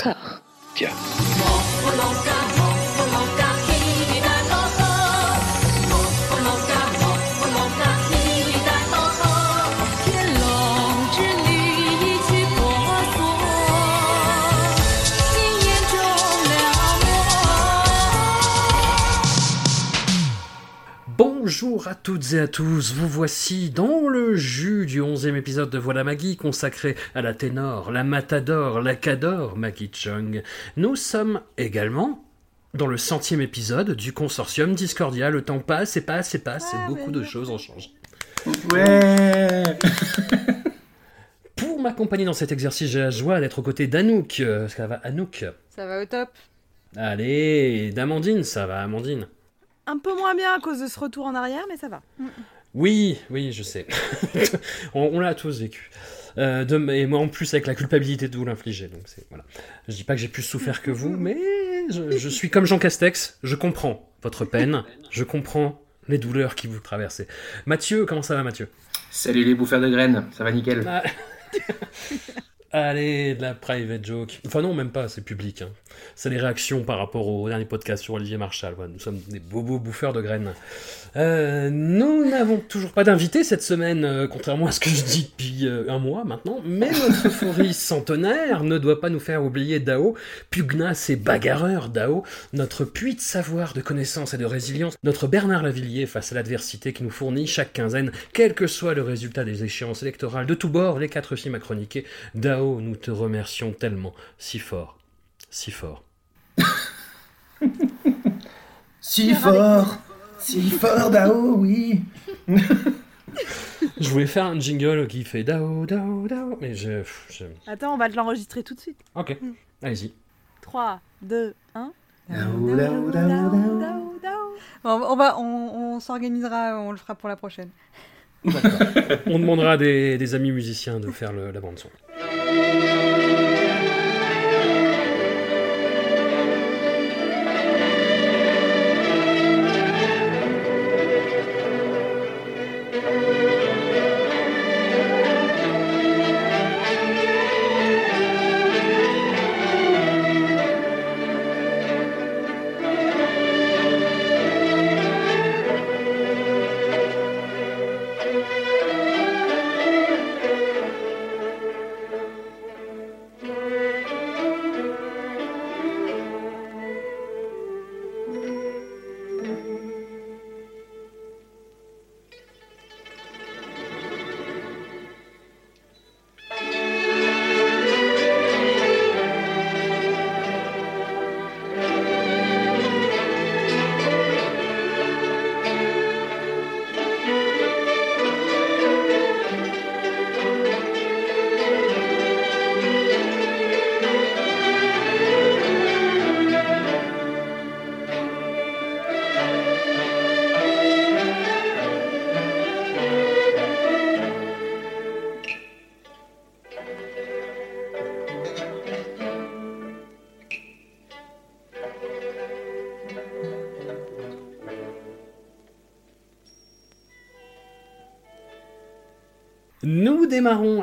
Tiens. Bonjour à toutes et à tous, vous voici dans le jus du onzième épisode de Voilà Maggie consacré à la ténor, la matador, la cador Maggie Chung. Nous sommes également dans le centième épisode du consortium Discordia. Le temps passe et passe et passe et beaucoup de choses ont changé. Ouais Pour m'accompagner dans cet exercice, j'ai la joie d'être aux côtés d'Anouk. Euh, Ça va Anouk Ça va au top. Allez, d'Amandine, ça va Amandine Un peu moins bien à cause de ce retour en arrière, mais ça va. Oui, oui, je sais. on on l'a tous vécu. Euh, de- et moi en plus avec la culpabilité de vous l'infliger. Donc c'est voilà. Je dis pas que j'ai plus souffert que vous, mais je, je suis comme Jean Castex. Je comprends votre peine. Je comprends les douleurs qui vous traversez. Mathieu, comment ça va, Mathieu? Salut les bouffeurs de graines, ça va nickel? Ah. Allez, de la private joke. Enfin non, même pas, c'est public. hein. C'est les réactions par rapport au dernier podcast sur Olivier Marchal. Voilà, nous sommes des bobos bouffeurs de graines. Euh, nous n'avons toujours pas d'invité cette semaine, euh, contrairement à ce que je dis depuis euh, un mois maintenant. Mais notre euphorie centenaire ne doit pas nous faire oublier Dao, pugnace et bagarreur Dao, notre puits de savoir, de connaissances et de résilience, notre Bernard Lavillier face à l'adversité qui nous fournit chaque quinzaine, quel que soit le résultat des échéances électorales de tous bords, les quatre films à chroniquer. Dao, nous te remercions tellement, si fort, si fort. Si fort Si fort Dao, oui Je voulais faire un jingle qui fait Dao, Dao, Dao, mais je... je... Attends, on va te l'enregistrer tout de suite. Ok, allez-y. 3, 2, 1. Dao, Dao, Dao, Dao. On, on va, on, on s'organisera, on le fera pour la prochaine. On demandera à des, des amis musiciens de faire le- la bande son.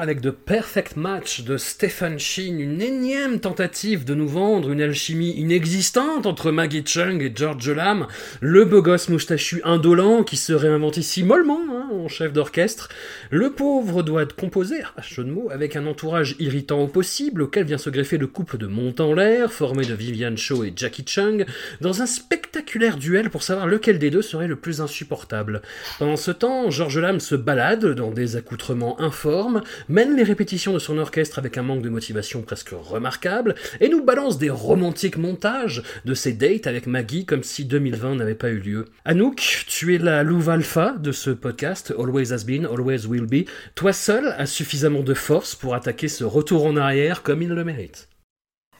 Avec The Perfect Match de Stephen Sheen, une énième tentative de nous vendre une alchimie inexistante entre Maggie Chung et George Lam, le beau gosse moustachu indolent qui se réinvente ici mollement hein, en chef d'orchestre. Le pauvre doit composer, à jeu de mots, avec un entourage irritant au possible auquel vient se greffer le couple de Mont l'air, formé de Vivian Shaw et Jackie Chung, dans un spectaculaire duel pour savoir lequel des deux serait le plus insupportable. Pendant ce temps, George Lam se balade dans des accoutrements informes, mène les répétitions de son orchestre avec un manque de motivation presque remarquable, et nous balance des romantiques montages de ses dates avec Maggie comme si 2020 n'avait pas eu lieu. Anouk, tu es la louve alpha de ce podcast, Always Has Been, Always Will Be. Toi seul as suffisamment de force pour attaquer ce retour en arrière comme il le mérite.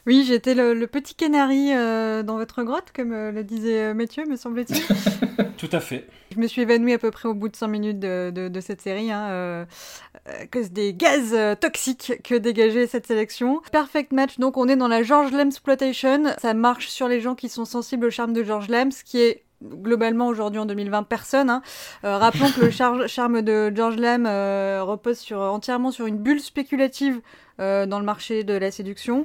Oui, j'étais le, le petit canari euh, dans votre grotte, comme euh, le disait euh, Mathieu, me semble-t-il. Tout à fait. Je me suis évanouie à peu près au bout de 5 minutes de, de- de cette série, hein, euh, à cause des gaz toxiques que dégageait cette sélection. Perfect match, donc on est dans la George Lem exploitation. Ça marche sur les gens qui sont sensibles au charme de George Lem, ce qui est globalement aujourd'hui en 2020 personne. Hein. rappelons que le charme de George Lam repose sur, entièrement sur une bulle spéculative euh, dans le marché de la séduction.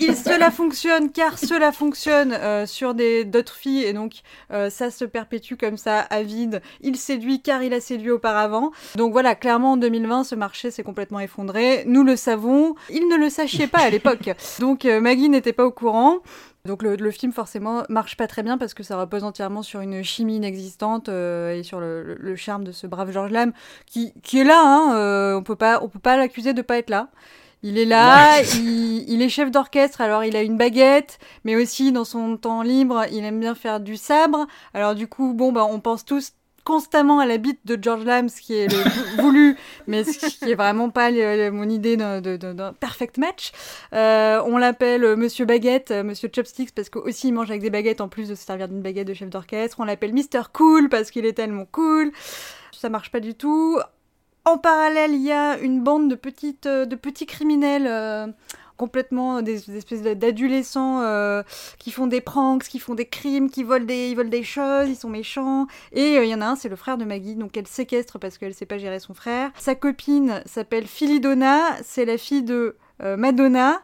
Il, cela fonctionne car cela fonctionne euh, sur des d'autres filles et donc euh, ça se perpétue comme ça à vide. Il séduit car il a séduit auparavant. Donc voilà, clairement en 2020 ce marché s'est complètement effondré. Nous le savons. Il ne le sachait pas à l'époque. Donc Maggie n'était pas au courant. Donc le, film forcément marche pas très bien parce que ça repose entièrement sur une chimie inexistante et sur le, charme de ce brave George Lam qui, qui est là. Hein, on peut pas on peut pas l'accuser de pas être là. Il est là, il, est chef d'orchestre, alors il a une baguette, mais aussi dans son temps libre, il aime bien faire du sabre. Alors du coup, bon, bah, on pense tous constamment à la bite de George Lamb, ce qui est le voulu, mais ce qui est vraiment pas mon idée d'un perfect match. Euh, on l'appelle euh, Monsieur Baguette, euh, Monsieur Chopsticks, parce qu'aussi il mange avec des baguettes en plus de se servir d'une baguette de chef d'orchestre. On l'appelle Mister Cool parce qu'il est tellement cool. Ça marche pas du tout. En parallèle, il y a une bande de, petites, de petits criminels euh, complètement des, espèces d'adolescents euh, qui font des pranks, qui font des crimes, qui volent des, ils volent des choses, ils sont méchants. Et il y en a un, c'est le frère de Maggie, donc elle séquestre parce qu'elle sait pas gérer son frère. Sa copine s'appelle Philidona, c'est la fille de Madonna.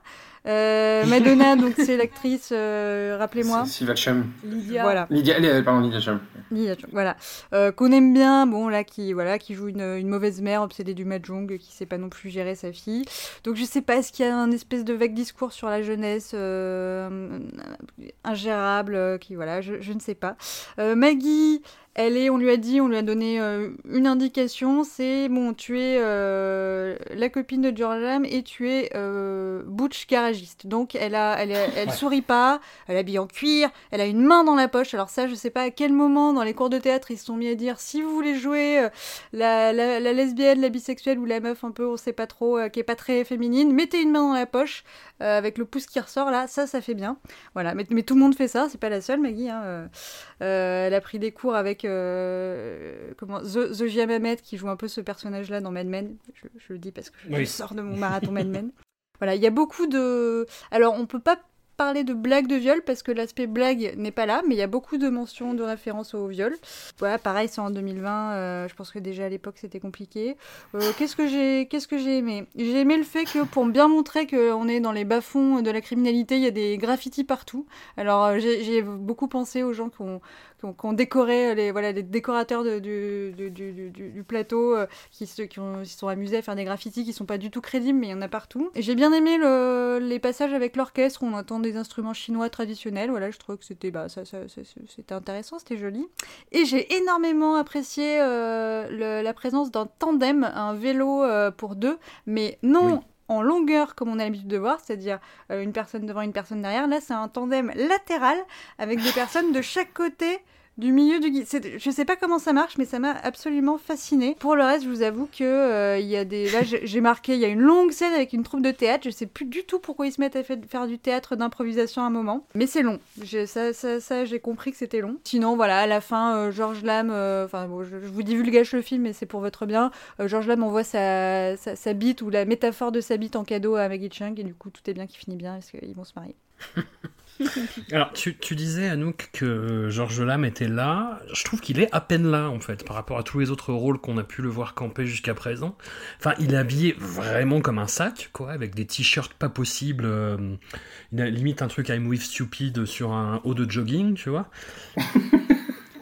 Euh, Madonna, donc c'est l'actrice, euh, rappelez-moi. Sylvia Chum. Lydia. Voilà. Lydia, pardon, Lydia Chum. Lydia Chum, voilà. Euh, qu'on aime bien, bon là, qui voilà, qui joue une, une mauvaise mère obsédée du mahjong, qui sait pas non plus gérer sa fille. Donc je sais pas, est-ce qu'il y a un espèce de vague discours sur la jeunesse ingérable, qui voilà, je, je, ne sais pas. Maggie, elle est, on lui a dit, on lui a donné euh, une indication, c'est bon, tu es euh, la copine de George et tu es euh, butch garagiste. Donc elle a, elle, elle sourit pas, elle habille en cuir, elle a une main dans la poche. Alors ça, je sais pas à quel moment dans les cours de théâtre ils se sont mis à dire si vous voulez jouer la, la, lesbienne, la bisexuelle ou la meuf un peu, on sait pas trop, qui est pas très féminine, mettez une main dans la poche avec le pouce qui ressort là, ça, ça fait bien. Voilà, mais, mais tout le monde fait ça, c'est pas la seule Maggie. Hein, elle a pris des cours avec euh, comment The, The qui joue un peu ce personnage-là dans Mad Men. Je, le dis parce que je sors de mon marathon Mad Men. Voilà, il y a beaucoup de. Alors, on peut pas parler de blagues de viol parce que l'aspect blague n'est pas là, mais il y a beaucoup de mentions de références au viol. Voilà, pareil, c'est en 2020. Euh, je pense que déjà à l'époque c'était compliqué. Euh, qu'est-ce que j'ai, qu'est-ce que j'ai aimé? J'ai aimé le fait que pour bien montrer qu'on est dans les bas-fonds de la criminalité, il y a des graffitis partout. Alors euh, j'ai beaucoup pensé aux gens qui ont, qui ont, décoré les voilà les décorateurs du, plateau qui, se, qui, qui sont amusés à faire des graffitis qui sont pas du tout crédibles, mais il y en a partout. J'ai bien aimé le, les passages avec l'orchestre où on entend des instruments chinois traditionnels. Voilà, je trouve que c'était bah, ça, c'était intéressant, c'était joli. Et j'ai énormément apprécié euh, la présence d'un tandem, un vélo euh, pour deux, mais non. En longueur comme on a l'habitude de voir, c'est-à-dire euh, une personne devant une personne derrière. Là, c'est un tandem latéral avec des personnes de chaque côté du milieu du guide. Je sais pas comment ça marche, mais ça m'a absolument fasciné. Pour le reste, je vous avoue que euh, il y a des. Là, j'ai marqué, il y a une longue scène avec une troupe de théâtre. Je sais plus du tout pourquoi ils se mettent à faire du théâtre d'improvisation à un moment, mais c'est long. Ça, ça, ça j'ai compris que c'était long. Sinon, voilà, à la fin, euh, Georges Lam. Euh, enfin, bon, je, vous divulgage le film, mais c'est pour votre bien. Georges Lam envoie sa, sa, sa, bite ou la métaphore de sa bite en cadeau à Maggie Chung, et du coup, tout est bien qui finit bien parce qu'ils vont se marier. Alors, tu, tu, disais, Anouk, que Georges Lam était là. Je trouve qu'il est à peine là, en fait, par rapport à tous les autres rôles qu'on a pu le voir camper jusqu'à présent. Enfin, il est habillé vraiment comme un sac, quoi, avec des t-shirts pas possibles. Euh, il a limite un truc I'm with stupid sur un haut de jogging, tu vois.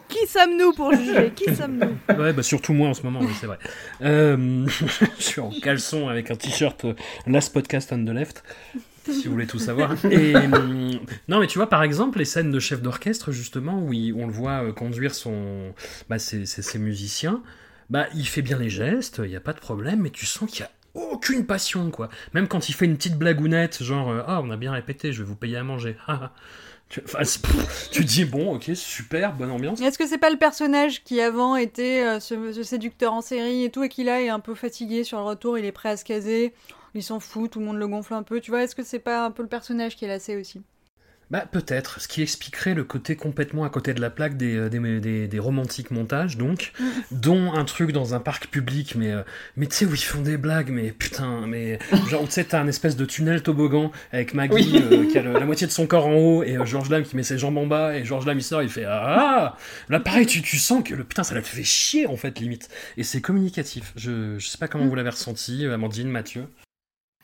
Qui sommes-nous pour juger? Qui sommes-nous? Ouais, bah surtout moi en ce moment, oui, c'est vrai. Euh, je suis en caleçon avec un t-shirt euh, Last Podcast on the Left si vous voulez tout savoir. Et, hum, non, mais tu vois, par exemple, les scènes de chef d'orchestre, justement, où on le voit euh, conduire son, bah, ses, ses, musiciens, bah, il fait bien les gestes, il n'y a pas de problème, mais tu sens qu'il y a aucune passion, quoi. Même quand il fait une petite blagounette, genre, euh, ah, on a bien répété, je vais vous payer à manger. Tu, enfin, tu dis bon, ok, super, bonne ambiance. Est-ce que c'est pas le personnage qui avant était euh, ce, ce, séducteur en série et tout, et qui là est un peu fatigué sur le retour, il est prêt à se caser il s'en fout, tout le monde le gonfle un peu. Tu vois, est-ce que c'est pas un peu le personnage qui est lassé aussi? Bah peut-être, ce qui expliquerait le côté complètement à côté de la plaque des, euh, des, des, des romantiques montages, donc, Mm. dont un truc dans un parc public, mais, euh, mais tu sais, où ils font des blagues, mais putain, mais genre, tu sais, t'as un espèce de tunnel toboggan avec Maggie Oui. euh, qui a le- la moitié de son corps en haut, et euh, George Lam qui met ses jambes en bas, et George Lam il sort, il fait Ah Là pareil, tu, tu sens que le putain, ça l'a fait chier en fait, limite. Et c'est communicatif. Je, je sais pas comment Mm. vous l'avez ressenti, Amandine, Mathieu.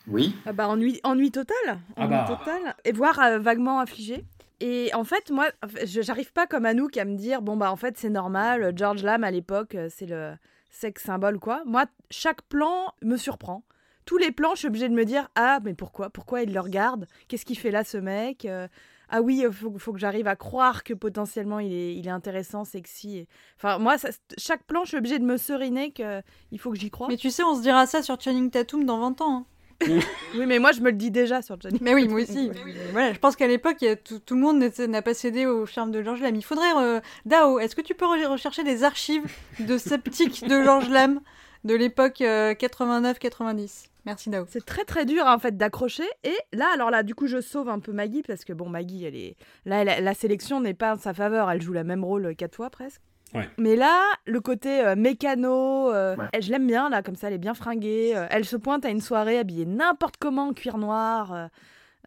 Oui. Ah bah ennui, ennui total. Ah Ennui bah. total. Et voire euh, vaguement affligé. Et en fait, moi, je- j'arrive pas comme Anouk à me dire, bon bah en fait c'est normal, George Lam à l'époque, euh, c'est le sexe symbole quoi. Moi, chaque plan me surprend. Tous les plans, je suis obligée de me dire, ah mais pourquoi? Pourquoi il le regarde? Qu'est-ce qu'il fait là ce mec Euh, Ah oui, il faut, faut que j'arrive à croire que potentiellement il est, il est intéressant, sexy. Et- Enfin, moi, ça- chaque plan, je suis obligée de me seriner qu'il faut que j'y croie. Mais tu sais, on se dira ça sur Channing Tatum dans 20 ans. hein. Oui, mais moi, je me le dis déjà sur Johnny. Mais oui, moi aussi. Voilà, je pense qu'à l'époque, tout, tout le monde n'a pas cédé au charme de George Lam. Il faudrait. euh, Dao, est-ce que tu peux re- rechercher des archives de sceptiques de George Lam de l'époque euh, 89-90 Merci Dao. C'est très très dur en fait d'accrocher. Et là, alors là, du coup, je sauve un peu Maggie parce que bon, Maggie, elle est là, elle- la sélection n'est pas en sa faveur. Elle joue la même rôle euh, quatre fois presque. Ouais. Mais là, le côté euh, mécano, euh, Ouais. elle, je l'aime bien là, comme ça, elle est bien fringuée. euh, elle se pointe à une soirée habillée n'importe comment en cuir noir, euh,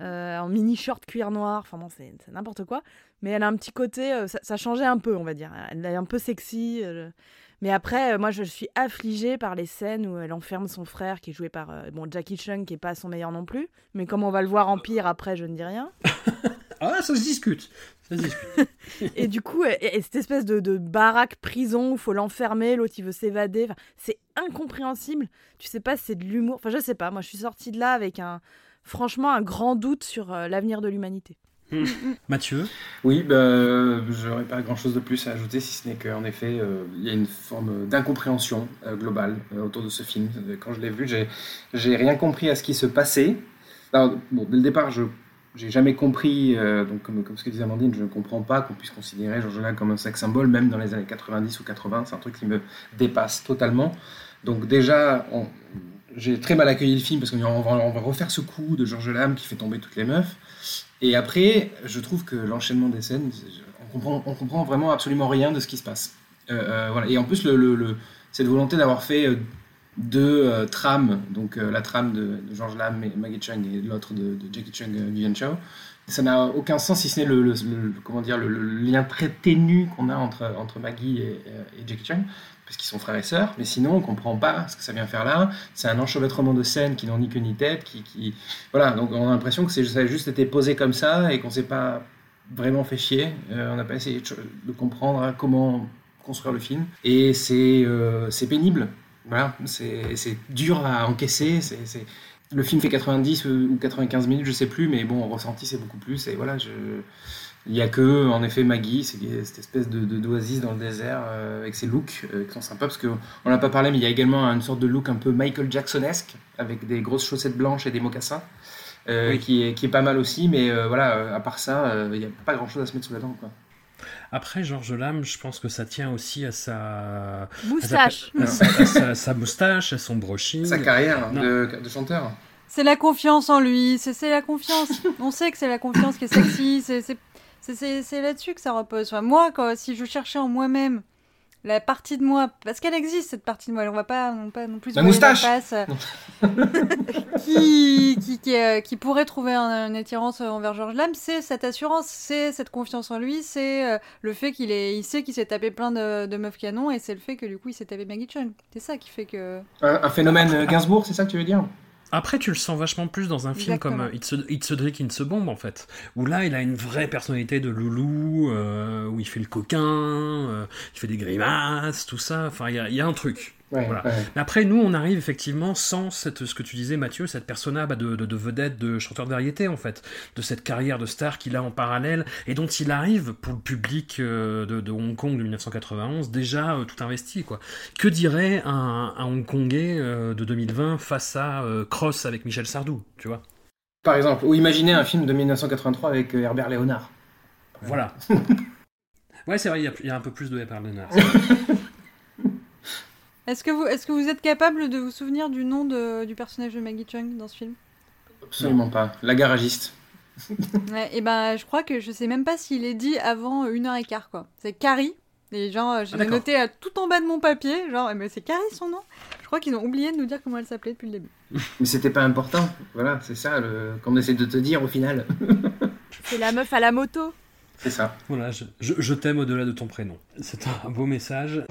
euh, en mini short cuir noir. Enfin bon, c'est c'est n'importe quoi. Mais elle a un petit côté, euh, ça, ça changeait un peu, on va dire. Elle est un peu sexy. euh, mais après, euh, moi, je suis affligée par les scènes où elle enferme son frère, qui est joué par euh, bon, Jackie Chung, qui est pas son meilleur non plus. Mais comme on va le voir en pire après, je ne dis rien. Ah, ça se discute. Et du coup, et, et cette espèce de, de baraque prison où faut l'enfermer, l'autre il veut s'évader. Enfin, c'est incompréhensible. Tu sais pas si c'est de l'humour. Enfin, je sais pas. Moi, je suis sortie de là avec un, franchement, un grand doute sur euh, l'avenir de l'humanité. Mathieu Oui, bah, j'aurais pas grand-chose de plus à ajouter, si ce n'est qu'en effet, euh, il y a une forme d'incompréhension euh, globale euh, autour de ce film. Quand je l'ai vu, j'ai, j'ai rien compris à ce qui se passait. Alors, bon, dès le départ, je j'ai jamais compris, euh, donc comme, ce que disait Amandine, je ne comprends pas qu'on puisse considérer Georges comme un sex symbole, même dans les années 90 ou 80. C'est un truc qui me dépasse totalement. Donc déjà, j'ai très mal accueilli le film parce qu'on va, refaire ce coup de Georges Lam qui fait tomber toutes les meufs. Et après, je trouve que l'enchaînement des scènes, on comprend, comprend vraiment absolument rien de ce qui se passe. Euh, euh, voilà. Et en plus, cette volonté d'avoir fait deux euh, trames, donc euh, la trame de, de George Lam et Maggie Chung et l'autre de, de Jackie Chung et Vivian Chow, ça n'a aucun sens si ce n'est le, comment dire, le, lien très ténu qu'on a entre, entre Maggie et, et Jackie Chung, parce qu'ils sont frères et sœurs, mais sinon on comprend pas ce que ça vient faire là. C'est un enchevêtrement de scènes qui n'ont ni queue ni tête, qui, qui, voilà, donc on a l'impression que ça a juste été posé comme ça et qu'on s'est pas vraiment fait chier. Euh, on n'a pas essayé de, comprendre comment construire le film. Et c'est euh, c'est pénible. Voilà, c'est dur à encaisser. c'est Le film fait 90 ou 95 minutes, je sais plus, mais bon, en ressenti, c'est beaucoup plus. Et voilà, je... il n'y a que, en effet, Maggie, cette espèce de d'oasis dans le désert euh, avec ses looks euh, qui sont sympas parce qu'on n'a pas parlé, mais il y a également une sorte de look un peu Michael Jacksonesque avec des grosses chaussettes blanches et des mocassins. euh, Oui. qui, est, qui est pas mal aussi, mais voilà, à part ça, il n'y a pas grand chose à se mettre sous la dent. Quoi. Après, Georges Lame, je pense que ça tient aussi à sa, à sa, Moustache. à sa, à sa- sa moustache, à son brushing. Sa carrière de, de chanteur. C'est la confiance en lui, c'est c'est la confiance. On sait que c'est la confiance qui est sexy, c'est- c'est c'est- c'est- c'est là-dessus que ça repose. Enfin, moi, quand, si je cherchais en moi-même la partie de moi, parce qu'elle existe cette partie de moi, on va pas non, pas non plus La moustache. face, euh, qui, qui, qui, euh, qui pourrait trouver un- une attirance envers Georges Lam, c'est cette assurance, c'est cette confiance en lui, c'est euh, le fait qu'il est, il sait qu'il s'est tapé plein de, de meufs canons et c'est le fait que du coup il s'est tapé Maggie Chung. C'est ça qui fait que. Un, un phénomène euh, Gainsbourg, c'est ça que tu veux dire? Après, tu le sens vachement plus dans un film Exactement. comme euh, It's a, It's a Drink, Bomb, en fait. Où là, il a une vraie personnalité de loulou, euh, où il fait le coquin, euh, il fait des grimaces, tout ça. Enfin, il y a, il y a un truc. Ouais, Voilà. ouais. Mais après, nous, on arrive effectivement sans cette, ce que tu disais, Mathieu, cette persona bah, de, de, de vedette, de chanteur de variété, en fait, de cette carrière de star qu'il a en parallèle et dont il arrive pour le public euh, de, de Hong Kong de 1991 déjà euh, tout investi, quoi. Que dirait un, un Hongkongais euh, de 2020 face à euh, Cross avec Michel Sardou, tu vois? Par exemple, ou imaginez un film de 1983 avec euh, Herbert Léonard. Voilà. ouais, c'est vrai, il y y, a un peu plus de Herbert Léonard. Est-ce que vous, est-ce que vous êtes capable de vous souvenir du nom de, du personnage de Maggie Chung dans ce film? Absolument pas. La garagiste. Ouais, et ben, je crois que je sais même pas s'il est dit avant une heure et quart, quoi. C'est Carrie. Et genre, je l'ai d'accord. noté à tout en bas de mon papier. Genre, mais c'est Carrie son nom? Je crois qu'ils ont oublié de nous dire comment elle s'appelait depuis le début. Mais c'était pas important. Voilà, c'est ça le... qu'on essaie de te dire au final. C'est la meuf à la moto. C'est ça. Voilà, je, je- je t'aime au-delà de ton prénom. C'est un beau message.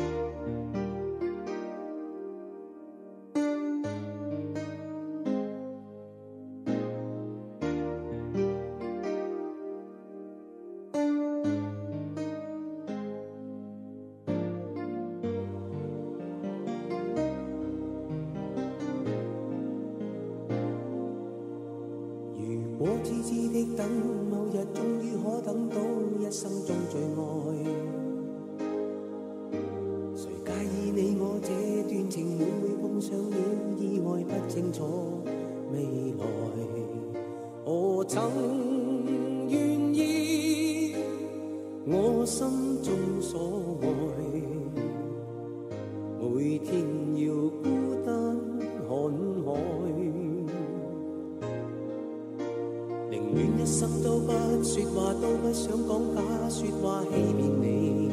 愿一生都不說話，都不想講假說話欺骗你。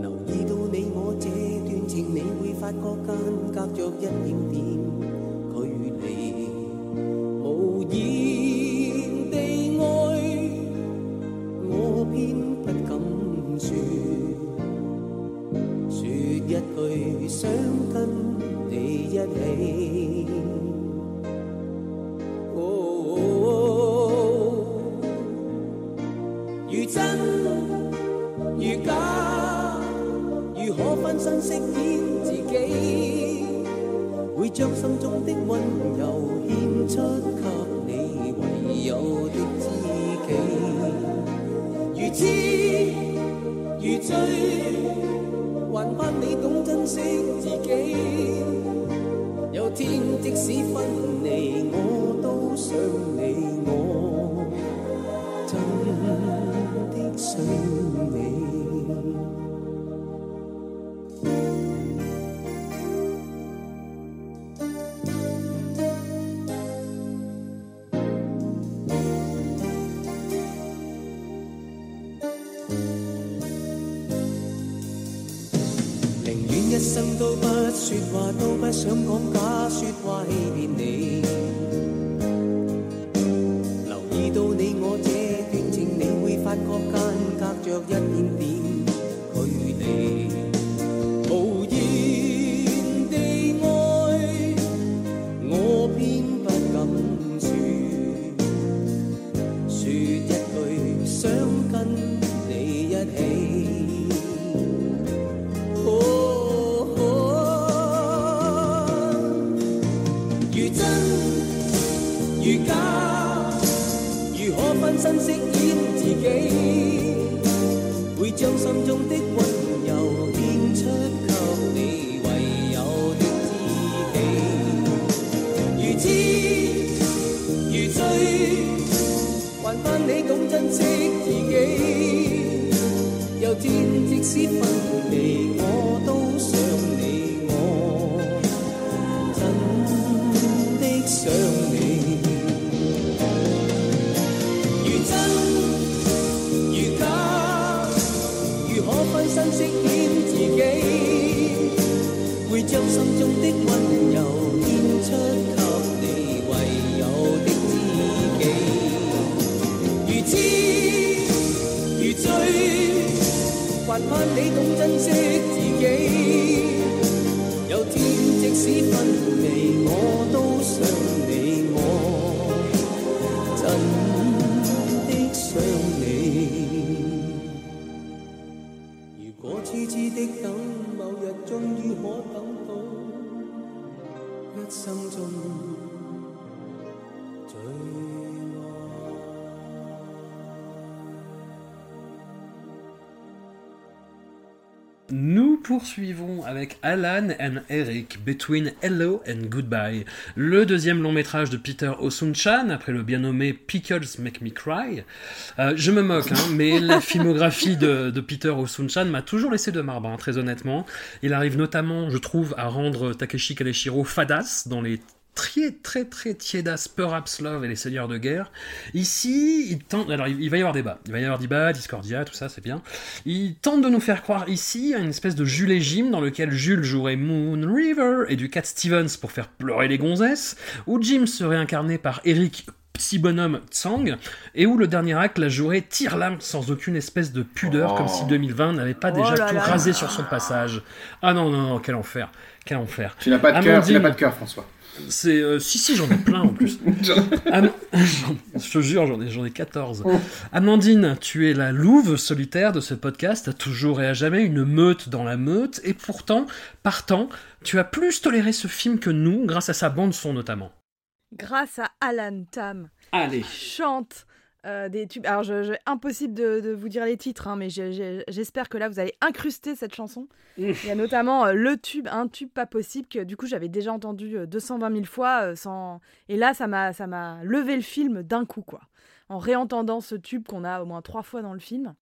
留意到你我這段情，你會發覺間隔着一點點距離。無言地愛，我偏不敢說，說一句想跟你一起。如真如假，如何分身饰演自己？会将心中的温柔献出给你唯有的知己。如痴如醉，还盼你懂珍惜自己。有天即使分离，我都想你。如真如假，如可分身饰演自己？会将心中的温柔献出给你唯有的知己。如痴如醉。还盼你懂珍惜自己。有天即使分离，的等，某日终于可等到一生中。Poursuivons avec Alan and Eric, Between Hello and Goodbye, le deuxième long métrage de Peter Osunchan, après le bien nommé Pickles Make Me Cry. Euh, je me moque, hein, mais la filmographie de, de Peter Osunchan m'a toujours laissé de marbre, hein, très honnêtement. Il arrive notamment, je trouve, à rendre Takeshi Kaneshiro fadasse dans les très très très tiédasse Perhaps Love et les Seigneurs de guerre. Ici, il tente. Alors, il va y avoir débat. Il va y avoir débat, Discordia, tout ça, c'est bien. Il tente de nous faire croire ici à une espèce de Jules et Jim dans lequel Jules jouerait Moon River et du Cat Stevens pour faire pleurer les gonzesses, où Jim serait incarné par Eric petit bonhomme Tsang, et où le dernier acte la jouerait tire-lame sans aucune espèce de pudeur, Oh. comme si 2020 n'avait pas Oh déjà là tout là. rasé sur son passage. Ah non, non, non, quel enfer, quel enfer. Tu n'as pas de cœur, tu n'as pas de cœur, François. C'est euh, si si j'en ai plein en plus. Am- je te jure j'en ai j'en ai 14. Amandine, tu es la louve solitaire de ce podcast, toujours et à jamais une meute dans la meute et pourtant partant, tu as plus toléré ce film que nous grâce à sa bande son notamment. Grâce à Alan Tam, Allez. chante euh, des tubes. Alors, je, je- impossible de, de vous dire les titres, hein, mais j'espère que là, vous allez incruster cette chanson. Mmh. Il y a notamment euh, le tube, un tube pas possible, que du coup, j'avais déjà entendu euh, 220 000 fois. euh, sans... Et là, ça m'a ça m'a levé le film d'un coup, quoi. En réentendant ce tube qu'on a au moins trois fois dans le film.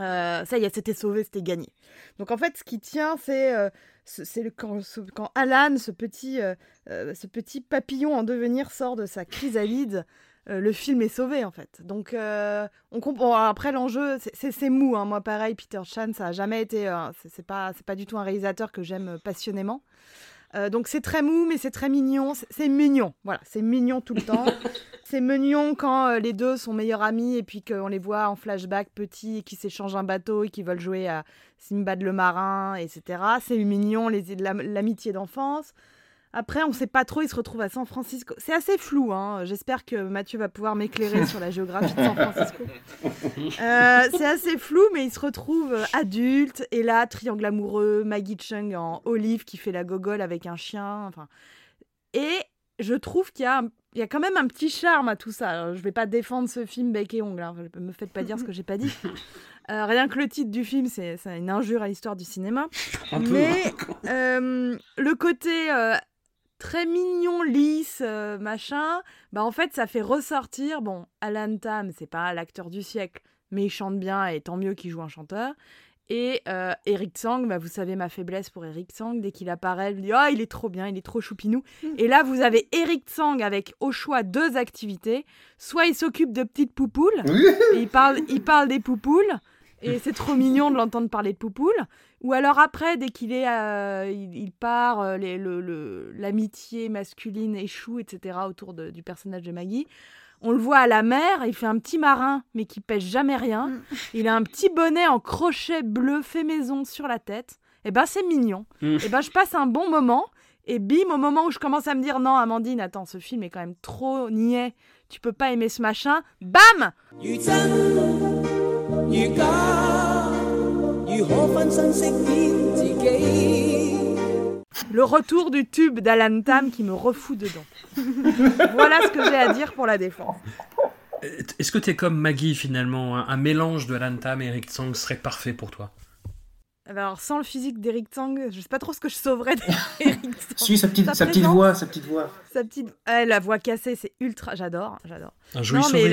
Euh, ça y est, c'était sauvé, c'était gagné. Donc en fait, ce qui tient, c'est euh, quand, quand Alan, ce petit, euh, ce petit papillon en devenir, sort de sa chrysalide. le film est sauvé en fait. Donc on comprend. Après l'enjeu, c'est- mou. hein. Moi pareil, Peter Chan, ça a jamais été. c'est pas, c'est pas du tout un réalisateur que j'aime passionnément. Donc c'est très mou, mais c'est très mignon. C'est mignon. Voilà, c'est mignon tout le temps. c'est mignon quand euh, les deux sont meilleurs amis et puis qu'on les voit en flashback petits et qui s'échangent un bateau et qui veulent jouer à Simbad le marin, etc. C'est mignon, l'amitié d'enfance. Après, on sait pas trop, ils se retrouvent à San Francisco. C'est assez flou, hein. J'espère que Mathieu va pouvoir m'éclairer sur la géographie de San Francisco. Euh, c'est assez flou, mais ils se retrouvent euh, adultes. Et là, triangle amoureux, Maggie Chung en olive qui fait la gogole avec un chien. Enfin, et je trouve qu'il y a, il y a quand même un petit charme à tout ça. Alors, je vais pas défendre ce film bec et ongle. Hein. Me faites pas dire ce que j'ai pas dit. Euh, rien que le titre du film, c'est une injure à l'histoire du cinéma. Un peu. Mais euh, le côté euh, très mignon, lisse, machin, bah en fait, ça fait ressortir. Bon, Alan Tam, c'est pas l'acteur du siècle, mais il chante bien et tant mieux qu'il joue un chanteur. Et euh, Eric Tsang, bah, vous savez ma faiblesse pour Eric Tsang, dès qu'il apparaît, je me dis Ah, il est trop bien, il est trop choupinou. Et là, vous avez Eric Tsang avec au choix deux activités. Soit il s'occupe de petites poupoules, et il parle, il parle des poupoules, et c'est trop mignon de l'entendre parler de poupoules. Ou alors après, dès qu'il est, euh, il, il part, euh, les- le- le- l'amitié masculine échoue, etc. autour de- du personnage de Maggie. On le voit à la mer, il fait un petit marin, mais qui pêche jamais rien. Mm. Il a un petit bonnet en crochet bleu fait maison sur la tête. Et eh ben c'est mignon. Et eh ben je passe un bon moment. Et bim, au moment où je commence à me dire non, Amandine, attends, ce film est quand même trop niais. Tu peux pas aimer ce machin. Bam. You le retour du tube d'Alan Tam qui me refout dedans. voilà ce que j'ai à dire pour la défense. Est-ce que t'es comme Maggie finalement un, un mélange de Alan Tam et Eric Tsang serait parfait pour toi? Alors, sans le physique d'Eric Tsang, je sais pas trop ce que je sauverais d'Eric Tsang. Suis sa petite, Sa sa petite voix, sa petite voix. Sa petite. La voix cassée, c'est ultra. J'adore, j'adore. Un joli Non, mais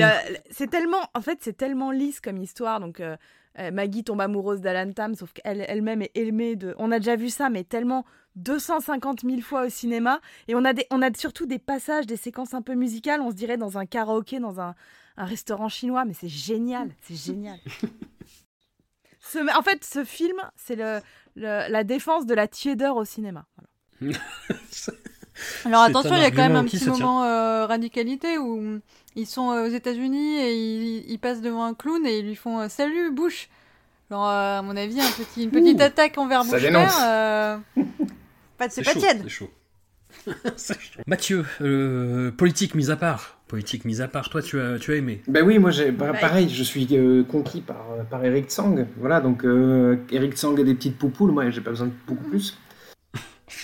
c'est tellement. En fait, c'est tellement lisse comme histoire. Donc, euh, euh, Maggie tombe amoureuse d'Alan Tam, sauf qu'elle elle-même est aimée de. On a déjà vu ça, mais tellement 250 000 fois au cinéma. Et on a, des, on a surtout des passages, des séquences un peu musicales. On se dirait dans un karaoké, dans un, un restaurant chinois. Mais c'est génial, c'est génial. Ce- en fait, ce film, c'est le, le- la défense de la tiédeur au cinéma. Voilà. Alors attention, il y a quand même un petit moment euh, radicalité où ils sont euh, aux États-Unis et ils, ils passent devant un clown et ils lui font euh, Salut Bush Alors, euh, à mon avis, un petit, une petite attaque envers Ça Bush dénonce. père, euh, pas- c'est pas chaud, tiède. C'est chaud. Mathieu, euh, politique mise à part. Politique mise à part, toi tu as, tu as aimé. Ben oui, moi j'ai bah, Ouais. pareil, je suis euh, conquis par, par Eric Tsang. Voilà, donc euh, Eric Tsang a des petites poupoules, moi j'ai pas besoin de beaucoup plus.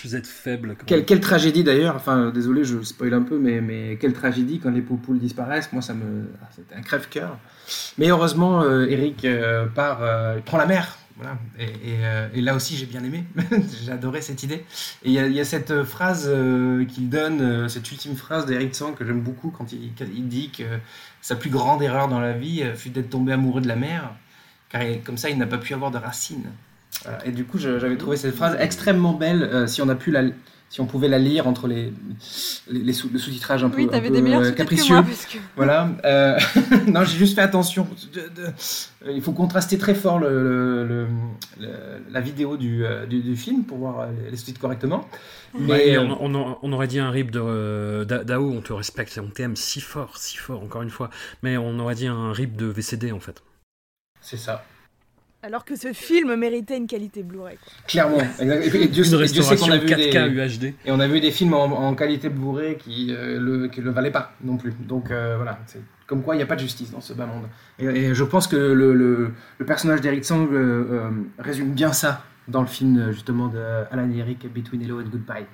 Vous êtes faible. Quelle, tragédie d'ailleurs, enfin désolé, je spoil un peu, mais, mais quelle tragédie quand les poupoules disparaissent, moi ça me. ah, C'était un crève-cœur. Mais heureusement, euh, Eric euh, part, euh, il prend la mer. Voilà. Et, et, euh, et là aussi j'ai bien aimé, j'ai adoré cette idée. Et il y, a- il y a cette euh, phrase euh, qu'il donne, euh, cette ultime phrase d'Eric Tsang que j'aime beaucoup quand il, quand il dit que sa plus grande erreur dans la vie euh, fut d'être tombé amoureux de la mer. car comme ça il n'a pas pu avoir de racines. Voilà. Et du coup, j'avais trouvé cette phrase extrêmement belle. euh, si on a pu la, si on pouvait la lire entre les, les, les sous, le sous-titrage un peu, Oui, un t'avais peu, des meilleurs euh, sous-titres que capricieux. moi. Parce que... Voilà. euh, non, j'ai juste fait attention. De- de- euh, il faut contraster très fort le, le- le- le- la vidéo du, euh, du, du film pour voir euh, les, sous-titres correctement. Mais Ouais, euh, on, on- on aurait dit un rip de euh, Da- Dao, on te respecte, on t'aime si fort, si fort, encore une fois. Mais on aurait dit un rip de VCD en fait. c'est ça. Alors que ce film méritait une qualité Blu-ray. Clairement. Et, Dieu, Une et Dieu sait qu'on restauration a vu 4K des, UHD. et on a vu des films en, en qualité Blu-ray qui euh, le qui le valaient pas non plus. Donc euh, voilà, c'est comme quoi il n'y a pas de justice dans ce bas monde. Et, et je pense que le, le, le personnage d'Eric Sang euh, euh, résume bien ça dans le film justement de Alan Eric Between Hello and Goodbye.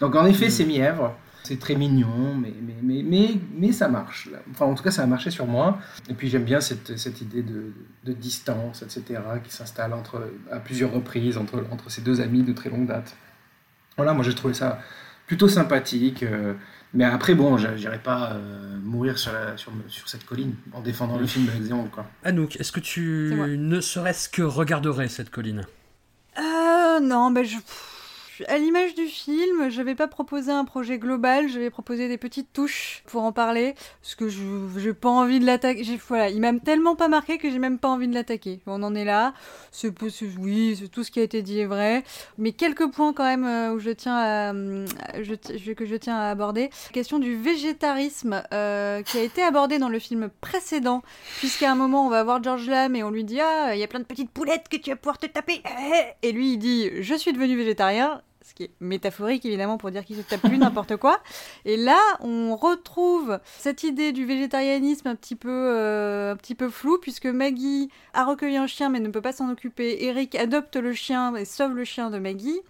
Donc en effet, c'est mièvre. C'est très mignon, mais, mais, mais, mais, mais ça marche. Enfin, en tout cas, ça a marché sur moi. Et puis, j'aime bien cette, cette idée de, de distance, etc., qui s'installe entre, à plusieurs reprises entre, entre ces deux amis de très longue date. Voilà, moi, j'ai trouvé ça plutôt sympathique. euh, mais après, bon, j'irai pas euh, mourir sur, la- sur, sur cette colline en défendant le film avec quoi. Anouk, est-ce que tu ne serait-ce que regarderais cette colline? Euh, non, bah je. À l'image du film, je vais pas proposer un projet global, je vais proposer des petites touches pour en parler, parce que je j'ai pas envie de l'attaquer. Voilà, il m'a tellement pas marqué que j'ai même pas envie de l'attaquer. On en est là. Oui, tout ce qui a été dit est vrai, mais quelques points quand même euh, où je tiens à, je- que je tiens à aborder. La question du végétarisme euh, qui a été abordé dans le film précédent, puisqu'à un moment on va voir George Lam et on lui dit ah il y a plein de petites poulettes que tu vas pouvoir te taper et lui il dit je suis devenu végétarien ce qui est métaphorique évidemment pour dire qu'il se tape plus n'importe quoi et là on retrouve cette idée du végétarianisme un petit peu euh, un petit peu floue puisque Maggie a recueilli un chien mais ne peut pas s'en occuper Eric adopte le chien et sauve le chien de Maggie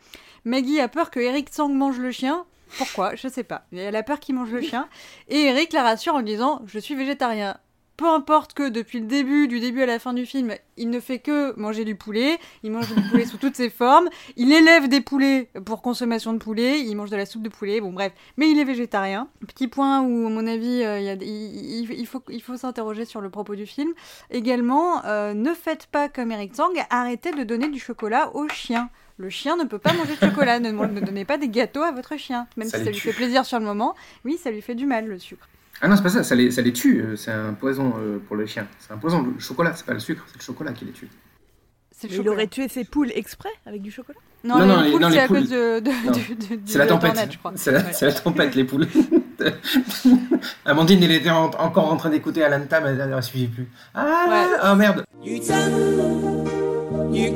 Maggie a peur que Eric Sang mange le chien pourquoi? Je sais pas. Elle a peur qu'il mange le chien. Et Eric la rassure en disant Je suis végétarien. Peu importe que depuis le début, du début à la fin du film, il ne fait que manger du poulet. Il mange du poulet sous toutes ses formes. Il élève des poulets pour consommation de poulet. Il mange de la soupe de poulet. Bon, bref. Mais il est végétarien. Petit point où, à mon avis, euh, il, y a des- il- il- il faut, il faut s'interroger sur le propos du film. Également, euh, ne faites pas comme Eric Tsang. Arrêtez de donner du chocolat aux chiens. Le chien ne peut pas manger de chocolat. Ne, ne donnez pas des gâteaux à votre chien. Même Ça si ça lui tue. fait plaisir sur le moment. Oui, ça lui fait du mal, le sucre. Ah non, c'est pas ça, ça les, ça les tue, euh, c'est un poison euh, pour le chien. C'est un poison, le chocolat, c'est pas le sucre, c'est le chocolat qui les tue. Il aurait tué ses poules exprès avec du chocolat? Non, non, les, poules, c'est à cause de, de, de, de C'est la tempête, c'est la, ouais. la, tempête, les poules. Amandine, elle était encore en train d'écouter Alan Tam, elle ne suivait plus. Ah, ouais. oh merde you tell, you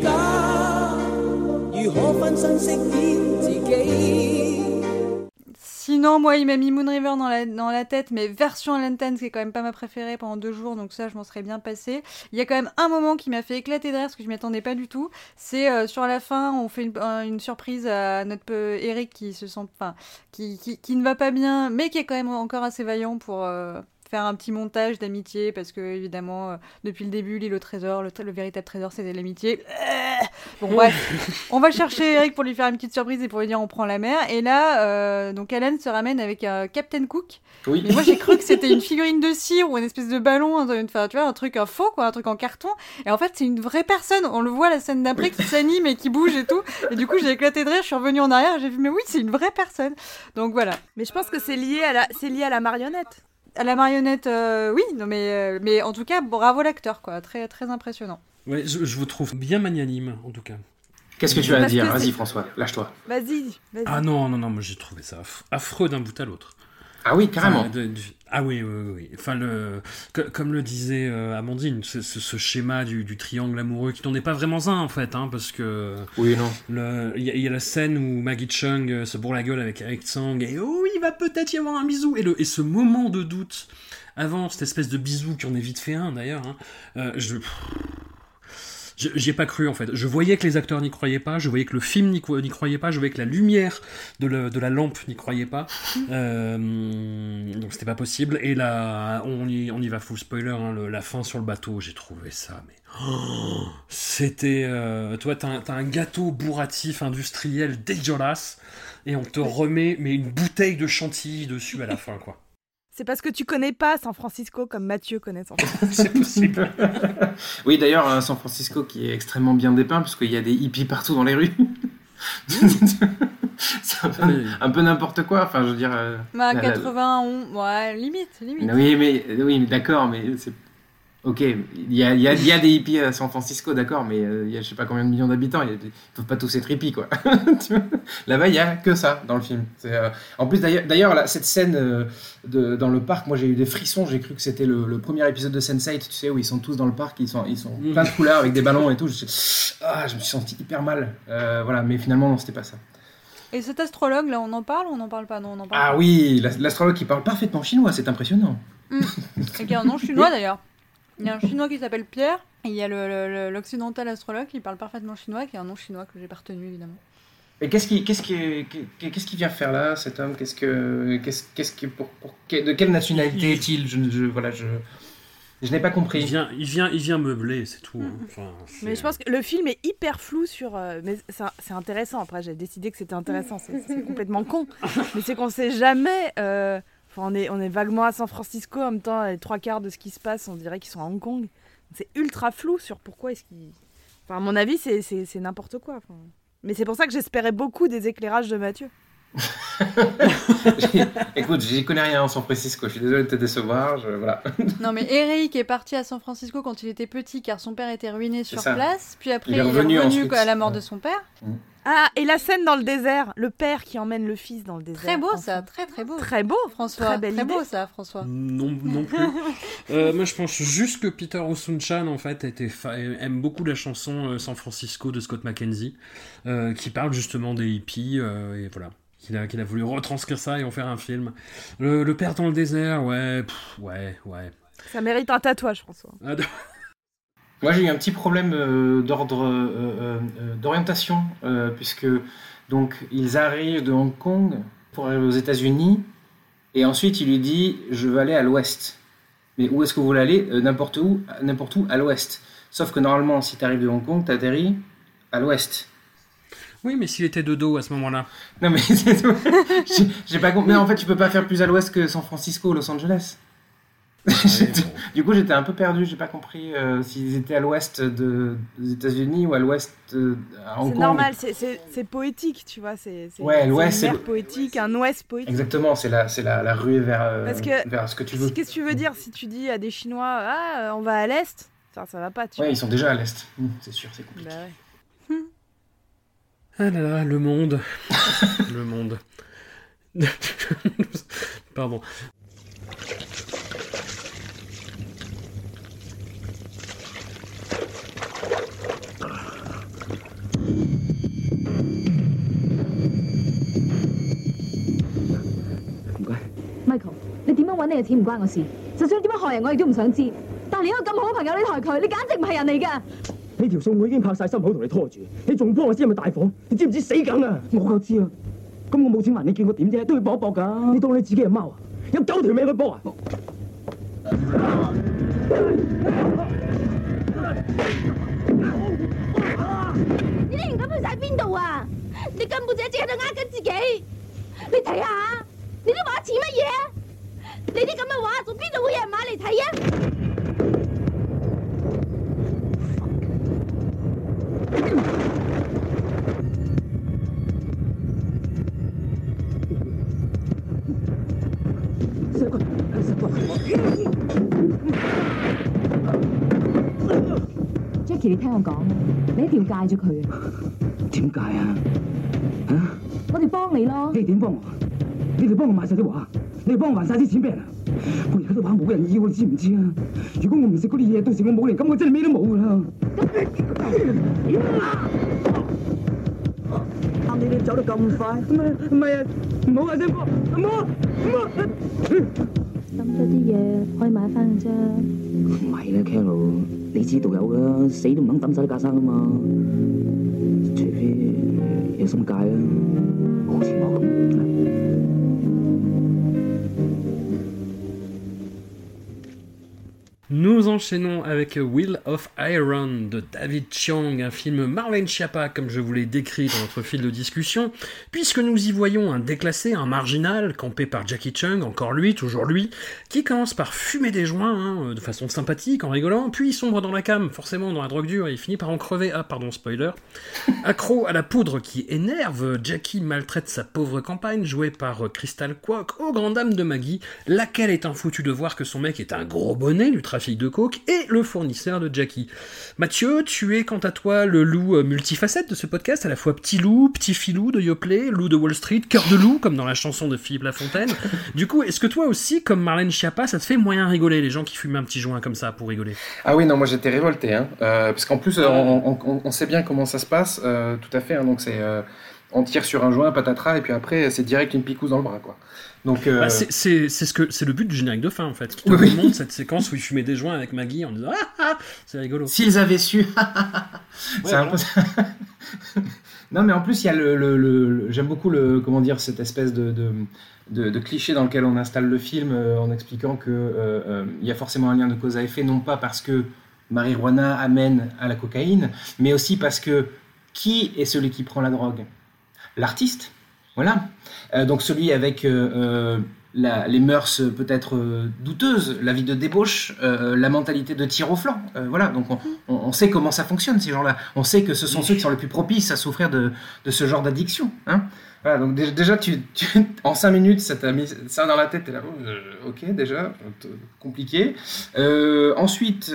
Sinon, moi, il m'a mis Moon River dans la, tête, mais version Alan Tan, qui est quand même pas ma préférée pendant deux jours, donc ça, je m'en serais bien passé. Il y a quand même un moment qui m'a fait éclater de rire, parce que je m'y attendais pas du tout. C'est euh, sur la fin, on fait une, un- une surprise à notre Eric qui se sent, enfin, qui, qui, qui ne va pas bien, mais qui est quand même encore assez vaillant pour. euh, faire un petit montage d'amitié parce que évidemment euh, depuis le début l'île au trésor le, véritable trésor c'était l'amitié Euh, bon bref on va chercher Eric pour lui faire une petite surprise et pour lui dire on prend la mer et là euh, donc Alan se ramène avec un Captain Cook Oui. mais moi j'ai cru que c'était une figurine de cire ou une espèce de ballon, un- une- enfin, tu vois, un truc un faux quoi, un truc en carton. Et en fait c'est une vraie personne. On le voit à la scène d'après qui s'anime et qui bouge et tout. Et du coup j'ai éclaté de rire. Je suis revenue en arrière. J'ai vu mais oui c'est une vraie personne. Donc voilà. Mais je pense que c'est lié à la, c'est lié à la marionnette. À la marionnette, euh, oui, non mais euh, mais en tout cas bravo l'acteur quoi, très très impressionnant. Ouais, je, je vous trouve bien magnanime, en tout cas. Qu'est-ce que tu as à dire? Vas-y, François, lâche-toi. Vas-y, vas-y. Ah non, non, non, moi j'ai trouvé ça aff- affreux d'un bout à l'autre. Ah oui, carrément. Enfin, de- du- ah oui, oui, oui. Enfin, le, co- comme le disait euh, Amandine, ce, ce- ce schéma du, du triangle amoureux qui n'en est pas vraiment un en fait, hein, parce que Oui, non. il y, a- il y a la scène où Maggie Chung euh, se bourre la gueule avec Eric Tsang et oh, il va peut-être y avoir un bisou. Et, le, et ce moment de doute avant cette espèce de bisou qui en est vite fait un d'ailleurs, hein, euh, je. je- J'y ai pas cru en fait. Je voyais que les acteurs n'y croyaient pas, je voyais que le film n'y cro- n'y croyait pas, je voyais que la lumière de, le- de la lampe n'y croyait pas. Euh, donc c'était pas possible. Et là, on y, on y va full spoiler, hein, le- la fin sur le bateau, j'ai trouvé ça, mais. oh, c'était. euh, toi, t'as un, t'as un gâteau bourratif industriel dégueulasse, et on te remet mais une bouteille de chantilly dessus à la fin, quoi. C'est parce que tu connais pas San Francisco comme Mathieu connaît San Francisco. C'est possible. Oui, d'ailleurs, euh, San Francisco qui est extrêmement bien dépeint, puisqu'il y a des hippies partout dans les rues. c'est un peu, Mais- un peu n'importe quoi. Enfin, je veux dire. euh, Bah, la- la- 91, ouais, limite, limite. Oui, mais, oui, mais d'accord, mais c'est. Ok, il y a, il y, a, il y a des hippies à San Francisco, d'accord, mais euh, il y a je sais pas combien de millions d'habitants, ils peuvent pas tous être hippies, quoi. Là-bas, il y a que ça dans le film. C'est, euh, En plus, d'ailleurs, d'ailleurs là, cette scène euh, de, dans le parc, moi j'ai eu des frissons, j'ai cru que c'était le, le premier épisode de Sense8, tu sais, où ils sont tous dans le parc, ils sont, ils sont Mm. plein de couleurs avec des ballons et tout. Je, ah, je me suis senti hyper mal. Euh, voilà, mais finalement, non, c'était pas ça. Et cet astrologue, là, on en parle ou on n'en parle pas? Non, on en parle Ah pas. oui, la- l'astrologue qui parle parfaitement chinois, c'est impressionnant. Et qui a un nom chinois d'ailleurs. Il y a un chinois qui s'appelle Pierre, et il y a l'occidental astrologue qui parle parfaitement chinois, qui a un nom chinois que j'ai pas retenu évidemment. Et qu'est-ce qui, qu'est-ce qui, qu'est-ce qui vient faire là, cet homme? Qu'est-ce que, qu'est-ce, qu'est-ce qui, pour, pour- de quelle nationalité est-il? Je, je, voilà, je, je n'ai pas Il compris. vient, il vient, il vient meubler, c'est tout. hein. Enfin, c'est- Mais je pense que le film est hyper flou sur. euh, mais c'est c'est intéressant. Après, j'ai décidé que c'était intéressant. C'est c'est complètement con. Mais c'est qu'on sait jamais. euh, Enfin, on est, on est vaguement à San Francisco en même temps. Les trois quarts de ce qui se passe, on dirait qu'ils sont à Hong Kong. C'est ultra flou sur pourquoi est-ce qu'ils. Enfin, à mon avis, c'est- c'est c'est n'importe quoi. enfin. Mais c'est pour ça que j'espérais beaucoup des éclairages de Mathieu. Écoute, j'y connais rien en San Francisco. Je suis désolé de te décevoir. Je, voilà. Non mais Eric est parti à San Francisco quand il était petit car son père était ruiné sur place, puis après Il il est revenu à la mort de son père. Ah, et la scène dans le désert. Le père qui emmène le fils dans le désert. Très beau ça, très très beau. Très beau. François, Très belle idée. beau ça François. Non, non plus. Euh, moi, je pense juste que Peter O'Sunchan, en fait, était fa- aime beaucoup la chanson euh, San Francisco de Scott McKenzie, euh, qui parle justement des hippies, euh, et voilà. Qu'il a, qu'il a voulu retranscrire ça et en faire un film. Le, le père dans le désert, ouais, pff, ouais, ouais. Ça mérite un tatouage, François. Moi, j'ai eu un petit problème euh, d'ordre euh, euh, d'orientation, puisque donc ils arrivent de Hong Kong pour aller aux États-Unis, et ensuite il lui dit je veux aller à l'ouest. Mais où est-ce que vous voulez aller? N'importe où, n'importe où à l'ouest. Sauf que normalement, si tu arrives de Hong Kong, tu atterris à l'ouest. Oui, mais s'il était de dos à ce moment-là. Non mais c'est tout. J'ai- pas compris. Mais en fait, tu peux pas faire plus à l'ouest que San Francisco, Los Angeles. Du coup, j'étais un peu perdu. J'ai pas compris euh, s'ils étaient à l'ouest de- des États-Unis ou à l'ouest euh, à Hong C'est Kong. normal, c'est- poétique, tu vois. C'est Ouais, l'ouest, c'est poétique, un ouest poétique. Exactement, c'est la, c'est la, la ruée vers, euh, Parce que- vers ce que tu veux. Qu'est-ce que tu veux dire si tu dis à des Chinois Ah, euh, on va à l'est Ça, ça va pas, tu Ouais, ils sont déjà à l'est. Mmh, c'est sûr, c'est compliqué. vois. Bah ouais. Ah là là, le monde. le monde. Pardon. Michael，你點樣揾你嘅錢唔關我事，就算點樣害人我亦都唔想知。但係你一個咁好嘅朋友，你害佢，你簡直唔係人嚟㗎。呢條數我已經拍晒心口同你拖住，你仲幫我知係咪大火？你知唔知死梗啊？我夠知啊。咁我冇錢還你見我點啫？都要搏一搏㗎。你當你自己係貓啊？有九條命去搏啊！你啲而家去晒邊度啊？你根本就一直喺度呃緊自己。你睇下，你啲畫似乜嘢啊？你啲咁嘅畫，仲邊度會有人買嚟睇啊？Jackie，你聽我講，你一定要戒咗佢啊！點解啊？嚇？我哋幫你咯。你哋點幫我？你哋幫我買晒啲畫，你哋幫我還晒啲錢俾人啊！我而家啲畫冇人要，你知唔知啊？如果我唔食嗰啲嘢，到時我冇人，咁我真係咩都冇噶啦！啱你哋走得咁快，唔係唔係啊！唔好啊，聲哥，唔好唔好！抌咗啲嘢可以買翻嘅啫。唔係啦，Carol，你知道有噶，死都唔肯抌晒啲架生啊嘛！除非有心戒啦，好似我咁。Nous enchaînons avec Will of Iron de David Chiang, un film Marlène Schiappa, comme je vous l'ai décrit dans notre fil de discussion, puisque nous y voyons un déclassé, un marginal, campé par Jackie Chung, encore lui, toujours lui, qui commence par fumer des joints, hein, de façon sympathique, en rigolant, puis sombre dans la cam, forcément dans la drogue dure, et il finit par en crever. Ah, pardon, spoiler. Accro à la poudre qui énerve, Jackie maltraite sa pauvre campagne, jouée par Crystal Kwok, aux grandes dames de Maggie, laquelle est un foutu de voir que son mec est un gros bonnet du trafic de coke et le fournisseur de Jackie. Mathieu, tu es quant à toi le loup euh, multifacette de ce podcast, à la fois petit loup, petit filou de Yoplait, loup de Wall Street, cœur de loup, comme dans la chanson de Philippe Lafontaine. Du coup, est-ce que toi aussi, comme Marlène Schiappa, ça te fait moyen rigoler, les gens qui fument un petit joint comme ça pour rigoler? Ah oui, non, moi j'étais révolté, hein, euh, parce qu'en plus, euh, on, on- on sait bien comment ça se passe, euh, tout à fait, hein, donc c'est... euh, on tire sur un joint, patatras, et puis après, c'est direct une picouse dans le bras, quoi. Donc, euh, Bah, c'est c'est- c'est ce que c'est le but du générique de fin en fait, Oui, oui. montre cette séquence où il fumait des joints avec Maggie en disant ah, ah c'est rigolo. S'ils avaient su. c'est un peu non, mais en plus, il y a le. le- le- le- J'aime beaucoup le, comment dire, cette espèce de, de, de- de cliché dans lequel on installe le film euh, en expliquant que euh, euh, il y a forcément un lien de cause à effet, non pas parce que marijuana amène à la cocaïne, mais aussi parce que qui est celui qui prend la drogue? L'artiste. Voilà. Euh, donc celui avec euh, euh, les mœurs peut-être douteuses, la vie de débauche, la mentalité de tir au flanc. Voilà, donc on, on- sait comment ça fonctionne ces gens-là. On sait que ce sont ceux qui sont les plus propices à souffrir de, de ce genre d'addiction. Hein voilà, donc dé- déjà, tu, en 5 minutes, ça t'a mis ça dans la tête, t'es là, oh, ok, déjà, compliqué. Ensuite,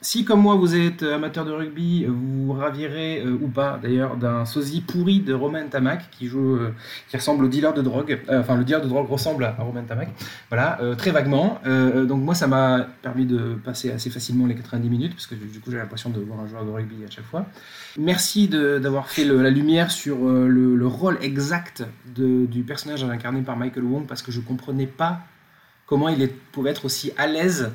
si comme moi vous êtes amateur de rugby, vous vous ravirez, euh, ou pas d'ailleurs, d'un sosie pourri de Romain Tamac qui joue, euh, qui ressemble au dealer de drogue, Euh, enfin le dealer de drogue ressemble à Romain Tamac, voilà, euh, très vaguement. Euh, donc moi ça m'a permis de passer assez facilement les 90 minutes, parce que du coup j'ai l'impression de voir un joueur de rugby à chaque fois. Merci d'avoir fait la lumière sur euh, le, le rôle exact du personnage incarné par Michael Wong, parce que je comprenais pas comment il pouvait être aussi à l'aise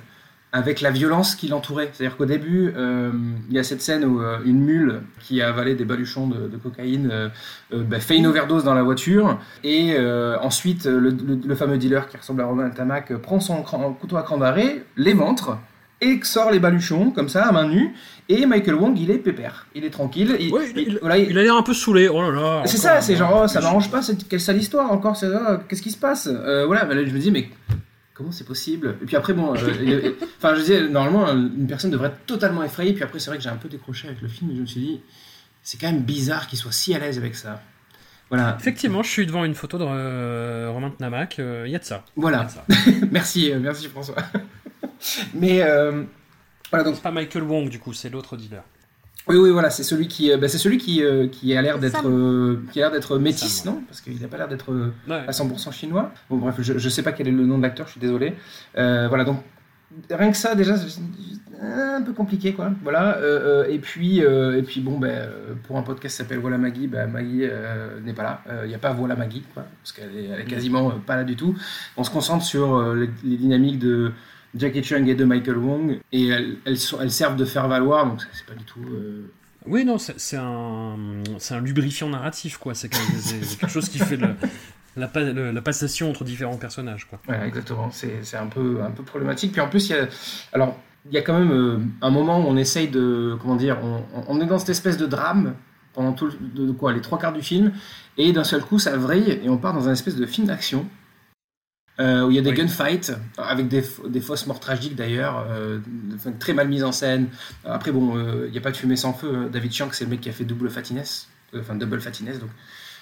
avec la violence qui l'entourait. C'est-à-dire qu'au début, euh, il y a cette scène où euh, une mule qui a avalé des baluchons de, de cocaïne euh, bah, fait une overdose dans la voiture, et ensuite le, le- le fameux dealer qui ressemble à Romain Tamac prend son cran- couteau à cran d'arrêt, les ventre, et sort les baluchons comme ça à main nue, et Michael Wong il est pépère, il est tranquille, il, Ouais, il- il- voilà, il- Il a l'air un peu saoulé. Oh là là. c'est ça, c'est genre, oh, ça m'arrange pas, quelle sale histoire encore, oh, qu'est-ce qui se passe? Euh, Voilà, mais là, je me dis, mais comment c'est possible Et puis après, bon, euh, enfin, je disais, normalement, une personne devrait être totalement effrayée, puis après, c'est vrai que j'ai un peu décroché avec le film, et je me suis dit, c'est quand même bizarre qu'il soit si à l'aise avec ça. Voilà, Effectivement, je suis devant une photo de euh, Romain Tamac. Il y a de ça. Voilà. de ça. merci, euh, merci François. mais euh, voilà, donc C'est pas Michael Wong du coup, c'est l'autre dealer. Oui, oui, voilà, c'est celui qui, euh, bah, c'est celui qui, euh, qui a l'air d'être, euh, qui a l'air d'être métis, Sam, non? Parce qu'il n'a pas l'air d'être euh, Ouais. à 100% chinois. Bon, bref, je, je sais pas quel est le nom de l'acteur, je suis désolé. Euh, voilà, donc rien que ça, déjà, c'est un peu compliqué, quoi. Voilà. euh, euh, et puis, euh, et puis, bon, ben, euh, pour un podcast qui s'appelle Voilà Maggie, ben, Maggie euh, n'est pas là. Il n'y a pas Voilà Maggie, quoi, parce qu'elle est, elle est quasiment euh, pas là du tout. On se concentre sur euh, les, les dynamiques de Jackie Chung et de Michael Wong, et elles, elles, sont, elles servent de faire valoir, donc c'est pas du tout. euh, Oui, non, c'est un, un lubrifiant narratif, quoi. C'est quelque, chose qui fait le- la, passation entre différents personnages, quoi. Voilà, exactement. C'est c'est un peu, un peu problématique. Puis en plus, il y a, alors, il y a quand même euh, un moment où on essaye de. Comment dire On, on est dans cette espèce de drame pendant tout le- de quoi, les trois quarts du film, et d'un seul coup, ça vrille et on part dans un espèce de film d'action. Euh, où il y a des Oui. gunfights, avec des, des fausses morts tragiques d'ailleurs, euh, très mal mises en scène. Après, bon, euh, il n'y a pas de fumée sans feu. David Chiang, c'est le mec qui a fait double fatiness, enfin double fatiness, donc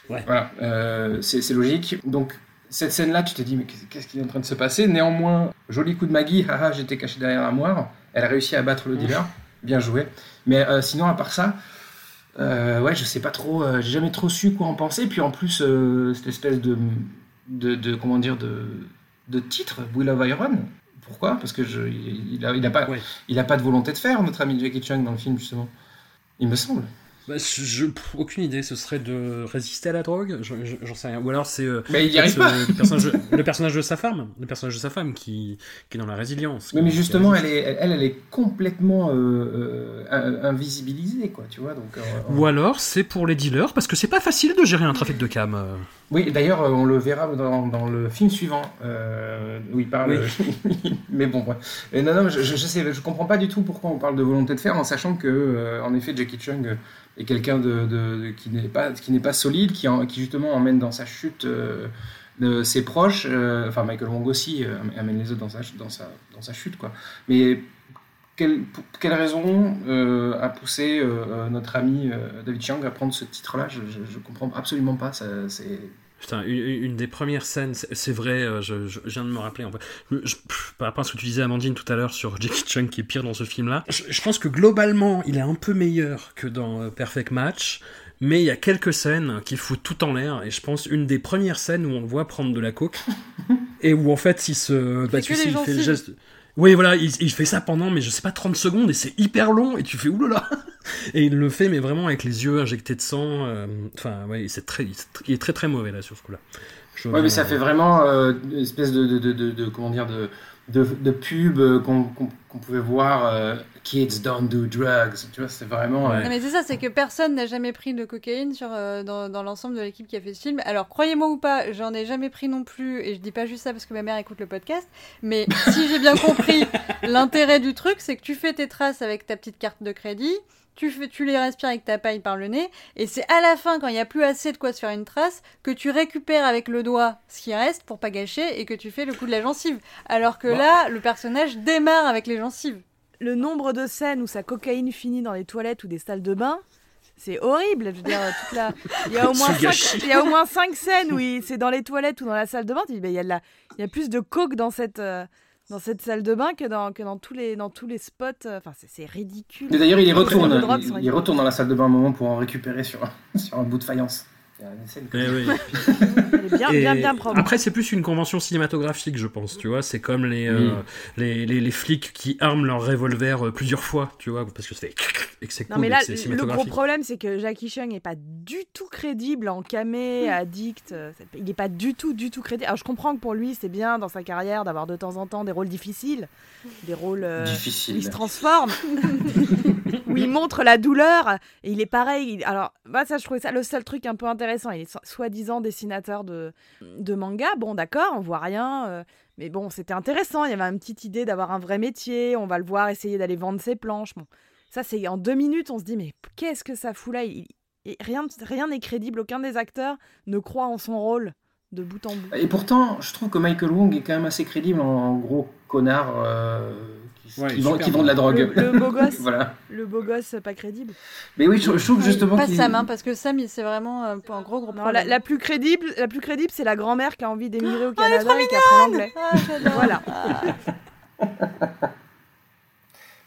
Ouais. voilà, euh, c'est logique. Donc, cette scène-là, tu te dis, mais qu'est- qu'est-ce qui est en train de se passer? Néanmoins, joli coup de Maggie, haha, j'étais caché derrière l'armoire. Elle a réussi à battre le dealer, bien joué. Mais euh, sinon, à part ça, euh, ouais, je sais pas trop, j'ai jamais trop su quoi en penser. Puis en plus, cette espèce de, de, de- comment dire, de, de titre, Will of Iron. Pourquoi? Parce que je, il, il a, il a pas, Ouais. il a pas de volonté de faire notre ami Jackie Chung dans le film justement. Il me semble. Bah, je, aucune idée, ce serait de résister à la drogue Je- je- J'en sais rien. Ou alors c'est. euh, Mais il y arrive ce- pas. Le personnage, le personnage de sa femme, le personnage de sa femme qui, qui est dans la résilience. Oui, mais justement, elle est, elle, elle est complètement euh, euh, invisibilisée, quoi, tu vois. Donc, euh, Ou alors c'est pour les dealers, parce que c'est pas facile de gérer un trafic de cam. Euh. Oui, d'ailleurs, euh, on le verra dans, dans le film suivant euh, où il parle. mais bon, ouais. Et non, non, je, je, sais, je comprends pas du tout pourquoi on parle de volonté de faire, en sachant que, euh, en effet, Jackie Chung est quelqu'un de, de- de- qui n'est pas qui n'est pas solide, qui, en- qui justement emmène dans sa chute euh, de ses proches. euh, enfin, Michael Wong aussi euh, amène les autres dans sa ch- dans sa dans sa chute, quoi. Mais quelle, pour quelle raison euh, a poussé euh, euh, notre ami euh, David Chiang à prendre ce titre-là? Je, je comprends absolument pas. Ça, c'est Putain, une, une des premières scènes, c'est vrai, euh, je, je viens de me rappeler. En fait, Je- par rapport à ce que tu disais, Amandine, tout à l'heure sur Jackie Chan qui est pire dans ce film-là, je, je pense que globalement, il est un peu meilleur que dans euh, Perfect Match, mais il y a quelques scènes qui foutent tout en l'air, et je pense une des premières scènes où on le voit prendre de la coke, et où en fait, il se. Bah, tu sais, il fait le geste. Oui, voilà, il, il fait ça pendant, mais je sais pas, 30 secondes, et c'est hyper long, et tu fais oulala Et il le fait, mais vraiment avec les yeux injectés de sang. euh, Enfin, ouais, c'est très, il est très très mauvais là sur ce coup-là. Ouais, mais ça fait vraiment euh, une espèce de, de, de, de- de- comment dire de, de, de pub qu'on qu'on- qu'on pouvait voir euh, Kids don't do drugs. Tu vois, c'est vraiment. euh, Non, mais c'est ça, c'est que personne n'a jamais pris de cocaïne sur, euh, dans, dans l'ensemble de l'équipe qui a fait ce film. Alors, croyez-moi ou pas, j'en ai jamais pris non plus, et je dis pas juste ça parce que ma mère écoute le podcast, mais si j'ai bien compris, l'intérêt du truc, c'est que tu fais tes traces avec ta petite carte de crédit, tu, fais, tu les respires avec ta paille par le nez, et c'est à la fin, quand il n'y a plus assez de quoi se faire une trace, que tu récupères avec le doigt ce qui reste pour pas gâcher, et que tu fais le coup de la gencive. Alors que Bon. là, le personnage démarre avec les gencives. Le nombre de scènes où sa cocaïne finit dans les toilettes ou des salles de bain, c'est horrible. Je veux dire, toute la... il, y a au moins cinq... gâchis. il y a au moins cinq scènes où il- c'est dans les toilettes ou dans la salle de bain. Tu dis, bah, il, y a de la... il y a plus de coke dans cette, euh, dans cette salle de bain que dans, que dans, tous, les, dans tous les spots. euh, Enfin, c'est- ridicule. D'ailleurs, il il, sont il retourne dans la salle de bain un moment pour en récupérer sur un bout de faïence. Eh. Après, c'est plus une convention cinématographique, je pense, tu vois. C'est comme les, euh, les, les, les flics qui arment leur revolver euh, plusieurs fois, tu vois, parce que et c'est Non cool, mais et là, que le gros problème, c'est que Jackie Chan n'est pas du tout crédible en camé, addict. euh, Il n'est pas du tout, du tout crédible. Alors je comprends que pour lui, c'est bien dans sa carrière d'avoir de temps en temps des rôles difficiles, des rôles euh, Difficile. où il se transforme, où il montre la douleur. Et il est pareil. il- Alors, moi, ça, je trouvais ça le seul truc un peu intéressant. Il est so- soi-disant dessinateur de, de manga. Bon, d'accord, on voit rien. euh, mais bon, c'était intéressant. Il y avait une petite idée d'avoir un vrai métier. On va le voir essayer d'aller vendre ses planches. Bon. Ça, c'est en deux minutes, on se dit, mais qu'est-ce que ça fout là? Rien rien n'est crédible, aucun des acteurs ne croit en son rôle de bout en bout. Et pourtant, je trouve que Michael Wong est quand même assez crédible en, gros connard euh, Ouais, qui il est vend, super qui vend de la drogue. Le, le beau gosse, voilà. le beau gosse pas crédible. Mais oui, je, je trouve justement Pas Sam, hein, parce que Sam, c'est vraiment euh, un gros gros Non, la, la plus crédible, la plus crédible, c'est la grand-mère qui a envie d'émigrer au Oh, elle est Canada et qui apprend l'anglais. Ah, j'adore. Voilà.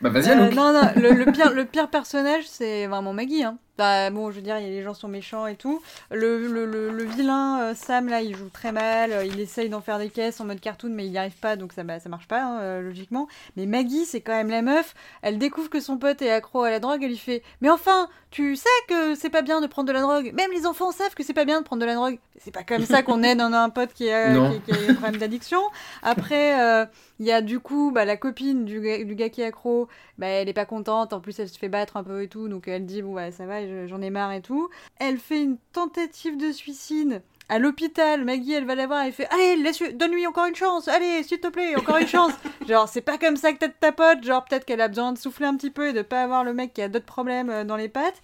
Bah vas-y, Euh, non, non, le, le pire, le pire personnage, c'est vraiment Maggie. Hein. Bah, bon, je veux dire, les gens sont méchants et tout. Le, le, le, le vilain euh, Sam, là, il joue très mal. euh, Il essaye d'en faire des caisses en mode cartoon, mais il n'y arrive pas, donc ça, bah, ça marche pas, hein, euh, logiquement. Mais Maggie, c'est quand même la meuf. Elle découvre que son pote est accro à la drogue. Elle lui fait Mais enfin, tu sais que c'est pas bien de prendre de la drogue. Même les enfants savent que c'est pas bien de prendre de la drogue. C'est pas comme ça qu'on aide un, pote qui a, qui, qui a un problème d'addiction. Après, euh, il y a du coup bah, la copine du, gars- du gars qui est accro bah, elle est pas contente, en plus elle se fait battre un peu et tout, donc elle dit bon bah ça va, j'en ai marre et tout. Elle fait une tentative de suicide à l'hôpital, Maggie elle va la voir, elle fait allez laisse donne-lui encore une chance, allez s'il te plaît encore une chance. genre c'est pas comme ça que t'aides ta pote, genre peut-être qu'elle a besoin de souffler un petit peu et de pas avoir le mec qui a d'autres problèmes euh, dans les pattes.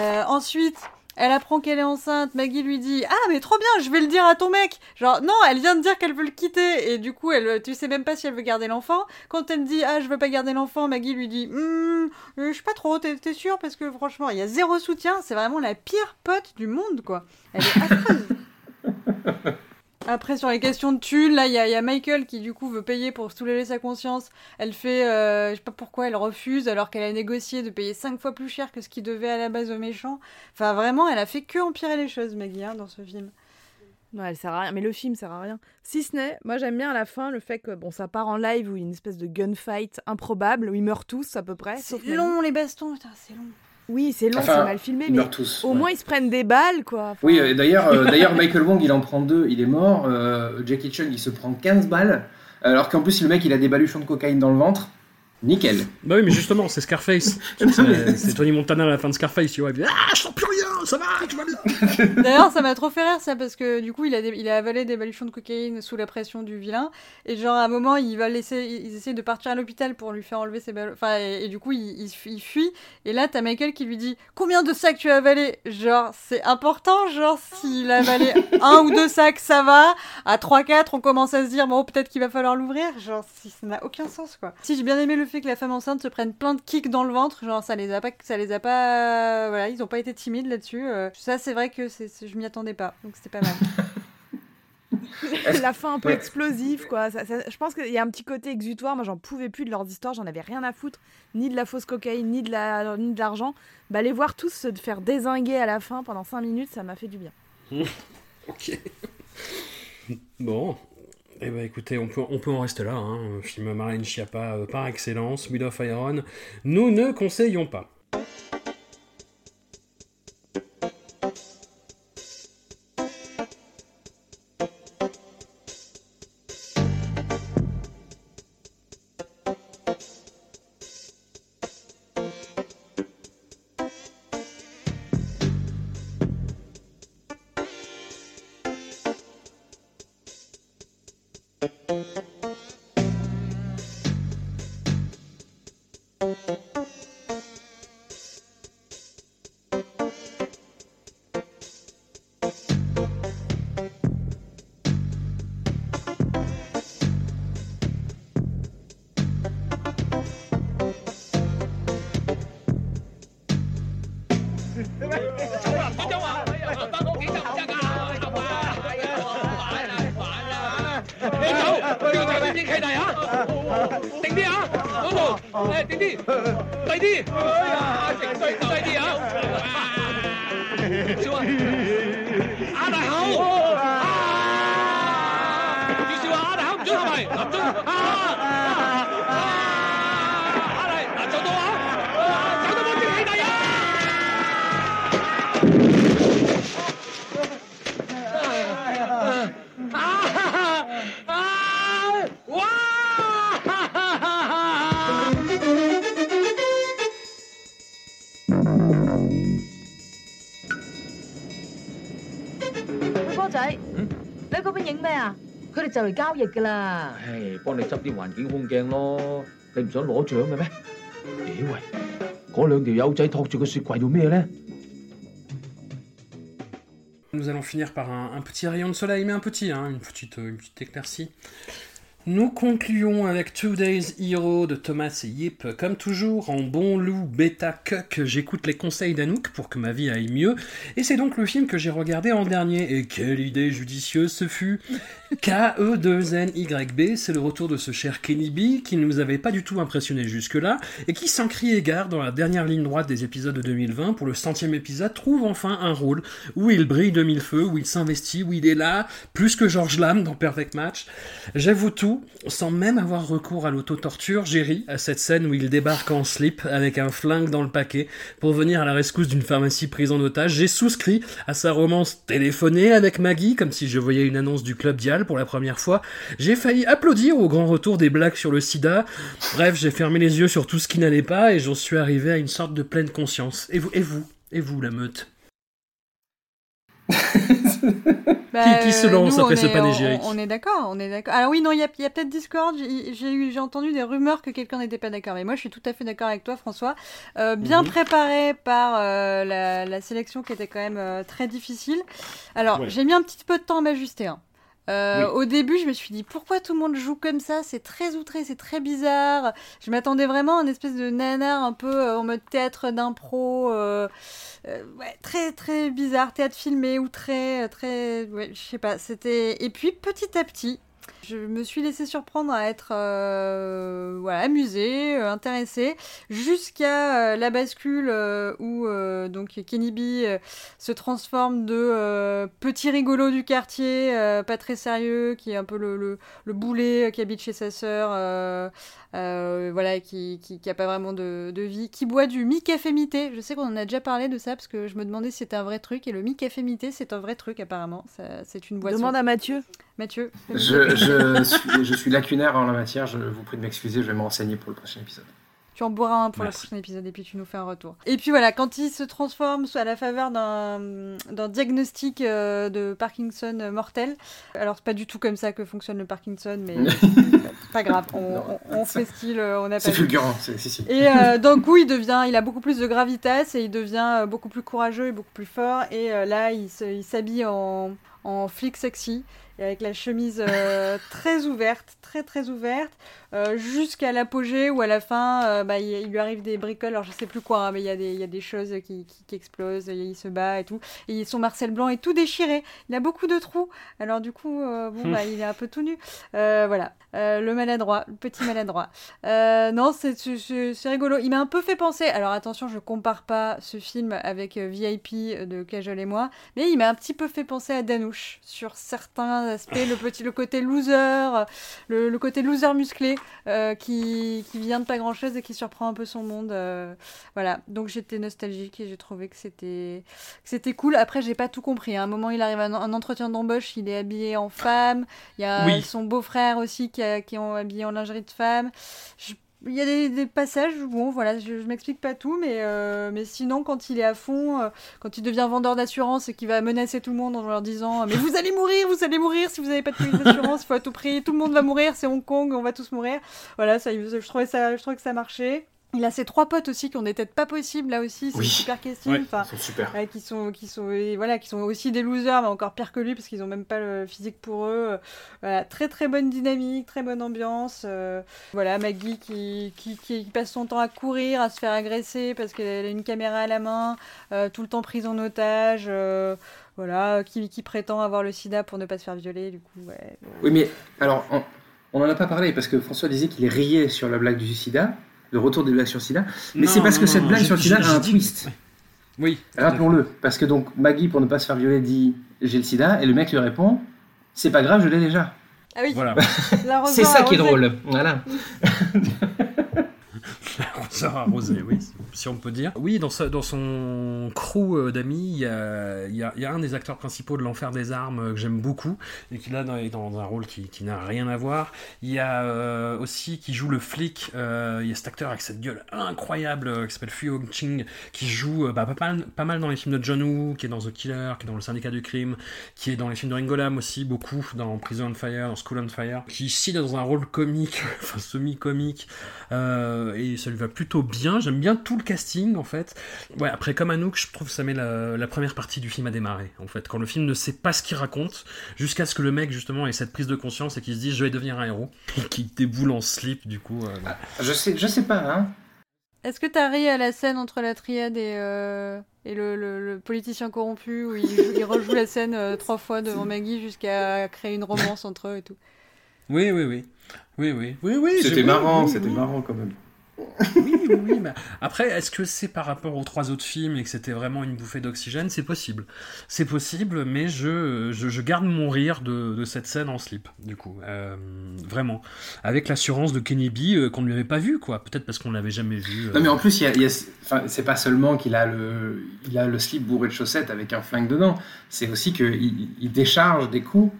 Euh, ensuite elle apprend qu'elle est enceinte, Maggie lui dit Ah, mais trop bien, je vais le dire à ton mec. Genre, non, elle vient de dire qu'elle veut le quitter, et du coup, elle, tu sais même pas si elle veut garder l'enfant. Quand elle dit Ah, je veux pas garder l'enfant, Maggie lui dit Hum, je sais pas trop, t'es t'es sûr Parce que franchement, il y a zéro soutien, c'est vraiment la pire pote du monde, quoi. Elle est affreuse. Après, sur les questions de thunes, là, il y, a- il y a Michael qui, du coup, veut payer pour soulager sa conscience. Elle fait, euh, je sais pas pourquoi, elle refuse alors qu'elle a négocié de payer 5 fois plus cher que ce qu'il devait à la base aux méchants. Enfin, vraiment, elle a fait que empirer les choses, Maggie, hein, dans ce film. Non, elle sert à rien. Mais le film sert à rien. Si ce n'est, moi j'aime bien à la fin le fait que bon, ça part en live où il y a une espèce de gunfight improbable où ils meurent tous à peu près. C'est long, les bastons, putain, c'est long. Oui, c'est long, Enfin, c'est mal filmé, mais tous. au ouais. moins ils se prennent des balles quoi. Enfin, Oui, euh, d'ailleurs, euh, d'ailleurs, Michael Wong, il en prend deux, il est mort. Euh, Jackie Chan, il se prend 15 balles. Alors qu'en plus, le mec, il a des baluchons de cocaïne dans le ventre. Nickel. Bah oui, mais justement, c'est Scarface. C'est Tony Montana à la fin de Scarface, tu vois. Il dit, ah, je sens plus rien, ça va, tu vas bien. D'ailleurs, ça m'a trop fait rire ça parce que du coup, il a, il a avalé des baluchons de cocaïne sous la pression du vilain et genre à un moment, il va laisser, ils essayent de partir à l'hôpital pour lui faire enlever ses ballons. Enfin, et, et du coup, il, il, il fuit et là, t'as Michael qui lui dit combien de sacs tu as avalé. Genre, c'est important, genre s'il a avalé un ou deux sacs, ça va. À 3-4, on commence à se dire bon, peut-être qu'il va falloir l'ouvrir. Genre, si ça n'a aucun sens quoi. Si j'ai bien aimé le fait que la femme enceinte se prenne plein de kicks dans le ventre, genre ça les a pas, ça les a pas, voilà, ils ont pas été timides là-dessus. Euh, ça, c'est vrai que c'est, je m'y attendais pas, donc c'était pas mal. la fin un peu explosive, quoi. Ça- ça- je pense qu'il y a un petit côté exutoire. Moi, j'en pouvais plus de leurs histoires. J'en avais rien à foutre, ni de la fausse cocaïne, ni de la, ni de l'argent. Bah, les voir tous se faire désinguer à la fin pendant 5 minutes, ça m'a fait du bien. Ok. Bon. Eh ben écoutez, on peut, on peut en rester là. Hein. Film Marlène Schiappa euh, par excellence, Wheel of Iron. Nous ne conseillons pas. 想攞奖嘅咩？咦喂，嗰两条友仔托住个雪柜做咩咧？ Nous allons finir par un, un petit rayon de soleil, mais un petit, hein, une, petite, une petite éclaircie. nous concluons avec Two Days Hero de Thomas et Yip. Comme toujours, en bon loup bêta cuck, j'écoute les conseils d'Anouk pour que ma vie aille mieux. Et c'est donc le film que j'ai regardé en dernier. Et quelle idée judicieuse ce fut E K-E-2-N-Y-B, c'est le retour de ce cher Kenny B qui ne nous avait pas du tout impressionné jusque-là et qui, sans crier gare, dans la dernière ligne droite des épisodes de 2020, pour le centième épisode, trouve enfin un rôle où il brille de mille feux, où il s'investit, où il est là, plus que George Lam dans Perfect Match. J'avoue tout, sans même avoir recours à l'auto-torture, j'ai ri à cette scène où il débarque en slip avec un flingue dans le paquet pour venir à la rescousse d'une pharmacie prise en otage. J'ai souscrit à sa romance téléphonée avec Maggie, comme si je voyais une annonce du Club Dial pour la première fois. J'ai failli applaudir au grand retour des blagues sur le sida. Bref, j'ai fermé les yeux sur tout ce qui n'allait pas et j'en suis arrivé à une sorte de pleine conscience. Et vous, et vous, et vous, la meute? Bah, Qui- qui se lance nous, après on ce est- panégyrique on, on est d'accord, on est d'accord. Alors oui, non, il y a, peut-être Discord. J'ai entendu des rumeurs que quelqu'un n'était pas d'accord, mais moi, je suis tout à fait d'accord avec toi, François. Euh, bien Mhm. préparé par euh, la, la sélection qui était quand même euh, très difficile. Alors, Ouais. j'ai mis un petit peu de temps à m'ajuster. hein. Euh, Oui. Au début, je me suis dit pourquoi tout le monde joue comme ça? C'est très outré, c'est très bizarre. Je m'attendais vraiment à une espèce de nanar un peu euh, en mode théâtre d'impro. euh, ouais, très très bizarre, théâtre filmé ou très très ouais, je sais pas, c'était et puis petit à petit, je me suis laissé surprendre à être euh, voilà, amusée, euh, intéressée jusqu'à euh, la bascule euh, où euh, donc Kenny B euh, se transforme de euh, petit rigolo du quartier, euh, pas très sérieux, qui est un peu le, le, le boulet euh, qui habite chez sa sœur, euh, euh, voilà, qui, qui, qui a pas vraiment de, de vie, qui boit du mi-café mité. Je sais qu'on en a déjà parlé de ça parce que je me demandais si c'était un vrai truc et le mi-café mité c'est un vrai truc apparemment. Ça- C'est une boisson. Demande à Mathieu. Mathieu. Je, je, je suis, je suis lacunaire en la matière, je vous prie de m'excuser, je vais me renseigner pour le prochain épisode. Tu en boiras un pour Merci. le prochain épisode et puis tu nous fais un retour. Et puis voilà, quand il se transforme à la faveur d'un diagnostic euh, de Parkinson mortel, alors c'est pas du tout comme ça que fonctionne le Parkinson, mais pas grave, on, Non. on, on fait style, euh, on a C'est fulgurant, c'est si. Et euh, d'un coup, il devient, il a beaucoup plus de gravitas et il devient euh, beaucoup plus courageux et beaucoup plus fort. Et euh, là, il s'habille en, en flic sexy et avec la chemise euh, très ouverte, très très ouverte, euh, jusqu'à l'apogée où à la fin, euh, bah, il, lui arrive des bricoles. Alors je sais plus quoi, hein, mais il y, a des- il y a des choses qui, qui, qui explosent. et il se bat et tout. Et son Marcel Blanc est tout déchiré. Il a beaucoup de trous. Alors du coup, bon, bah, il est un peu tout nu. Voilà, le maladroit, le petit maladroit. Non, c'est c'est- c'est rigolo. Il m'a un peu fait penser. Alors attention, je compare pas ce film avec VIP de Cajol et moi, mais il m'a un petit peu fait penser à Danouche sur certains aspects. Le petit, le côté loser, le, le côté loser musclé euh, qui, qui vient de pas grand chose et qui surprend un peu son monde. euh, voilà. Donc j'étais nostalgique et j'ai trouvé que c'était que c'était cool. Après, j'ai pas tout compris. À un moment, il arrive à un, un entretien d'embauche, il est habillé en femme. Il y a Oui. son beau-frère aussi qui, a- qui est habillé en lingerie de femme. Je- il y a des, passages, bon voilà, je, je m'explique pas tout, mais, euh, mais sinon quand il est à fond, euh, quand il devient vendeur d'assurance et qu'il va menacer tout le monde en leur disant mais vous allez mourir, vous allez mourir si vous n'avez pas de police d'assurance, il faut à tout prix, tout le monde va mourir, c'est Hong Kong, on va tous mourir. Voilà, ça, je trouvais ça, je trouvais que ça marchait. Il a ses trois potes aussi qui ont des têtes pas possibles là aussi, c'est Oui. super casting. Ouais, enfin, sont super. Ouais, qui sont qui sont et voilà qui sont aussi des losers mais encore pire que lui parce qu'ils ont même pas le physique pour eux voilà très très bonne dynamique très bonne ambiance euh, voilà Maggie qui, qui, qui passe son temps à courir à se faire agresser parce qu'elle a une caméra à la main euh, tout le temps prise en otage euh, voilà qui, qui prétend avoir le sida pour ne pas se faire violer du coup ouais Oui, mais alors, on- on n'en a pas parlé parce que François disait qu'il riait sur la blague du sida, le retour des blagues sur sida. Mais c'est parce non, que non, cette blague sur j'ai- a un twist. Oui. Rappelons-le. Parce que donc Maggie, pour ne pas se faire violer, dit j'ai le sida, et le mec lui répond c'est pas grave, je l'ai déjà. ah oui Voilà. C'est ça qui est drôle. Voilà. Arroseur arrosé, oui, si on peut dire. Oui, dans, son crew euh, d'amis, il y a, un des acteurs principaux de l'Enfer des Armes euh, que j'aime beaucoup et qui là est dans un rôle qui, n'a rien à voir. Il y a euh, aussi qui joue le flic, il y a cet acteur avec cette gueule incroyable qui s'appelle Fu Hong-ching qui joue bah, pas, mal, dans les films de John Woo, qui est dans The Killer, qui est dans Le Syndicat du Crime, qui est dans les films de Ringo Lam aussi, beaucoup, dans Prison on Fire, dans School on Fire, qui ici est dans un rôle comique, enfin semi-comique, et ça lui va plutôt bien. J'aime bien tout le casting en fait. Ouais, après comme Anouk, je trouve que ça met la, la première partie du film à démarrer en fait. Quand le film ne sait pas ce qu'il raconte, jusqu'à ce que le mec justement ait cette prise de conscience et qu'il se dise je vais devenir un héros, et qu'il déboule en slip du coup. euh, voilà. Je sais, je sais pas, hein. Est-ce que t'as ri à la scène entre la triade et, euh, et le, le- le politicien corrompu où il, joue- il rejoue la scène euh, trois fois devant Maggie jusqu'à créer une romance entre eux et tout? Oui, oui, oui. Oui, oui. Oui, oui. C'était marrant, oui, c'était oui. marrant quand même. Oui, oui, oui. mais après, est-ce que c'est par rapport aux trois autres films et que c'était vraiment une bouffée d'oxygène? C'est possible. C'est possible, mais je, je, je garde mon rire de, de cette scène en slip, du coup. Euh, vraiment. Avec l'assurance de Kenny B euh, qu'on ne lui avait pas vu, quoi. Peut-être parce qu'on l'avait jamais vu. euh. Non mais en plus, c'est pas seulement qu'il a le, il a le slip bourré de chaussettes avec un flingue dedans. C'est aussi qu'il il, décharge des coups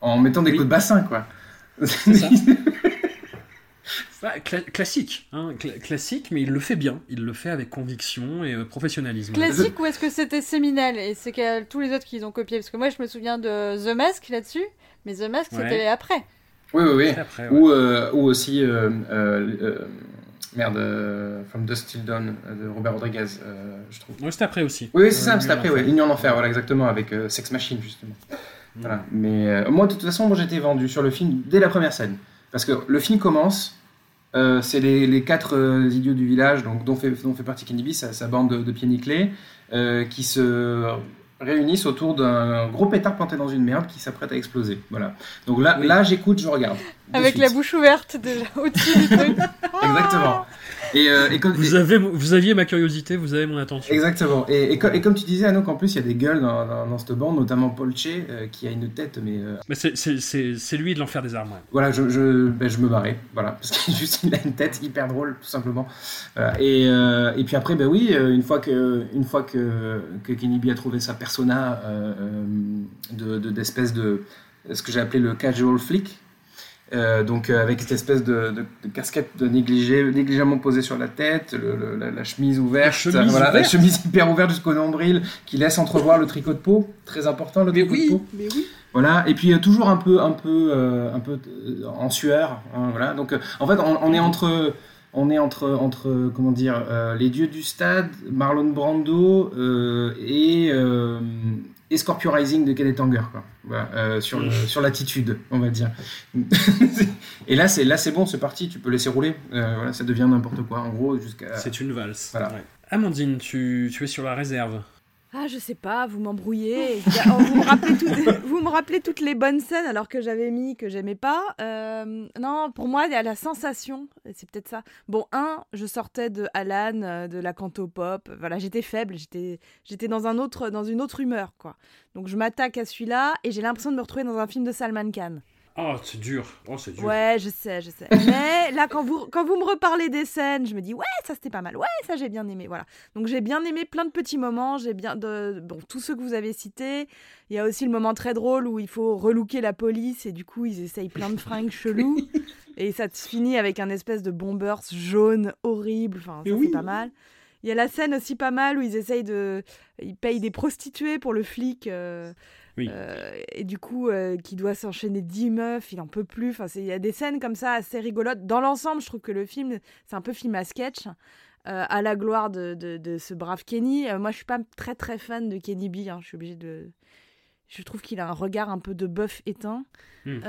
en mettant des Oui. coups de bassin, quoi. ça. Bah, cla- classique, hein, cla- classique, mais il le fait bien. Il le fait avec conviction et euh, professionnalisme. Classique ou est-ce que c'était séminal et c'est que tous les autres qu'ils ont copié Parce que moi je me souviens de The Mask là-dessus, mais The Mask Ouais. c'était après. Oui, oui, oui. C'est après, ouais. Ou, euh, ou aussi, euh, euh, euh, merde, euh, From Dust Till Dawn euh, de Robert Rodriguez, euh, je trouve. Ouais, c'était après aussi. Oui, oui, c'est Euh, ça, en après, ouais. Ligne en enfer, voilà, exactement, avec euh, Sex Machine, justement. Voilà. Mais euh, moi, de toute façon, moi, j'étais vendu sur le film dès la première scène. Parce que le film commence, euh, c'est les, les quatre euh, idiots du village, donc, dont, fait, dont fait partie Kenny B, sa, sa bande de, de pieds nickelés, euh, qui se réunissent autour d'un gros pétard planté dans une merde qui s'apprête à exploser. Voilà. Donc là, Oui. là j'écoute, je regarde. de Avec suite. la bouche ouverte déjà au-dessus du truc. Exactement. Et, euh, et comme- Vous, avez, vous aviez ma curiosité, vous avez mon attention. Exactement. Et, et, co- et comme tu disais, Anouk, en plus, il y a des gueules dans, dans, dans cette bande, notamment Paul Che, euh, qui a une tête, mais euh, Mais c'est- c'est c'est- c'est lui de l'enfer des armes. ouais. voilà, je, je, ben, je me barrais, voilà, parce qu'il il a une tête hyper drôle, tout simplement. Voilà. Et, euh, et puis après, ben oui, une fois que, une fois que, que Kenny B a trouvé sa persona euh, euh, de de- d'espèce de, ce que j'ai appelé le casual flick, Euh, donc avec cette espèce de, de- casquette de négligé, négligemment posée sur la tête, le- le- la, la chemise ouverte, chemise voilà, la chemise hyper ouverte jusqu'au nombril, qui laisse entrevoir le tricot de peau, très important le Mais tricot de peau. mais oui. Voilà, et puis euh, toujours un peu, un peu, euh, un peu euh, en sueur. hein, voilà. Donc, en fait, on, on est entre, on est entre, entre, comment dire, euh, les dieux du stade, Marlon Brando euh, et, euh, et Scorpio Rising de Kenneth Anger, quoi. Voilà, sur, le- sur l'attitude, on va dire. et là, c'est là, c'est bon, c'est parti. Tu peux laisser rouler. Voilà, ça devient n'importe quoi. En gros, jusqu'à. C'est une valse. Voilà. Ouais. Amandine, tu, tu es sur la réserve. Ah, je sais pas, vous m'embrouillez. Oh, vous, me rappelez toutes- vous me rappelez toutes les bonnes scènes alors que j'avais mis que j'aimais pas. Euh, non, pour moi, il y a la sensation, c'est peut-être ça. Bon, un, je sortais de Alan, euh, de la canto pop. Voilà, j'étais faible, j'étais, j'étais dans un autre, dans une autre humeur, quoi. Donc je m'attaque à celui-là et j'ai l'impression de me retrouver dans un film de Salman Khan. Oh, c'est dur. Oh, c'est dur. Ouais, je sais, je sais. Mais là, quand vous, quand vous me reparlez des scènes, je me dis, ouais, ça c'était pas mal. Ouais, ça j'ai bien aimé. Voilà. Donc j'ai bien aimé plein de petits moments. J'ai bien. De... Bon, tous ceux que vous avez cités. Il y a aussi le moment très drôle où il faut relooker la police et du coup, ils essayent plein de fringues chelous. Et ça se finit avec un espèce de bombers jaune horrible. Enfin, ça, c'est pas mal. Il y a la scène aussi pas mal où ils essayent de. Ils payent des prostituées pour le flic. euh, Oui. euh, et du coup, euh, qui doit s'enchaîner 10 meufs, il en peut plus. Enfin, il y a des scènes comme ça assez rigolotes. Dans l'ensemble, je trouve que le film, c'est un peu film à sketch. euh, à la gloire de, de- de ce brave Kenny. Moi, je suis pas très très fan de Kenny B. hein, Je suis obligée de. Je trouve qu'il a un regard un peu de bœuf éteint. Hmm.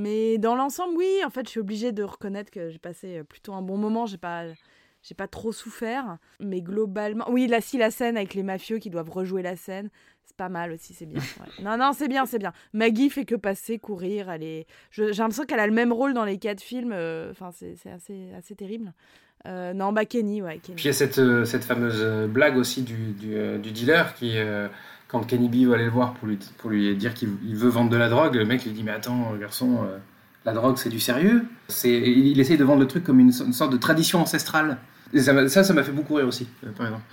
Mais dans l'ensemble, oui, en fait, je suis obligée de reconnaître que j'ai passé plutôt un bon moment. J'ai pas, j'ai pas trop souffert. Mais globalement, oui, là, si la scène avec les mafieux qui doivent rejouer la scène, c'est pas mal aussi, c'est bien. Non, non, c'est bien, c'est bien. Maggie fait que passer, courir. Elle J'ai l'impression qu'elle a le même rôle dans les quatre films. euh, Enfin, c'est c'est assez, assez terrible. Euh, non, bah Kenny, ouais. Puis il y a cette, euh, cette fameuse euh, blague aussi du, du, euh, dealer qui, euh, quand Kenny B va aller le voir pour lui, pour lui dire qu'il il veut vendre de la drogue, le mec lui dit Mais attends, garçon, euh, la drogue c'est du sérieux? Il, essaye de vendre le truc comme une, une sorte de tradition ancestrale. Et ça, ça, m'a fait beaucoup rire aussi, euh, par exemple.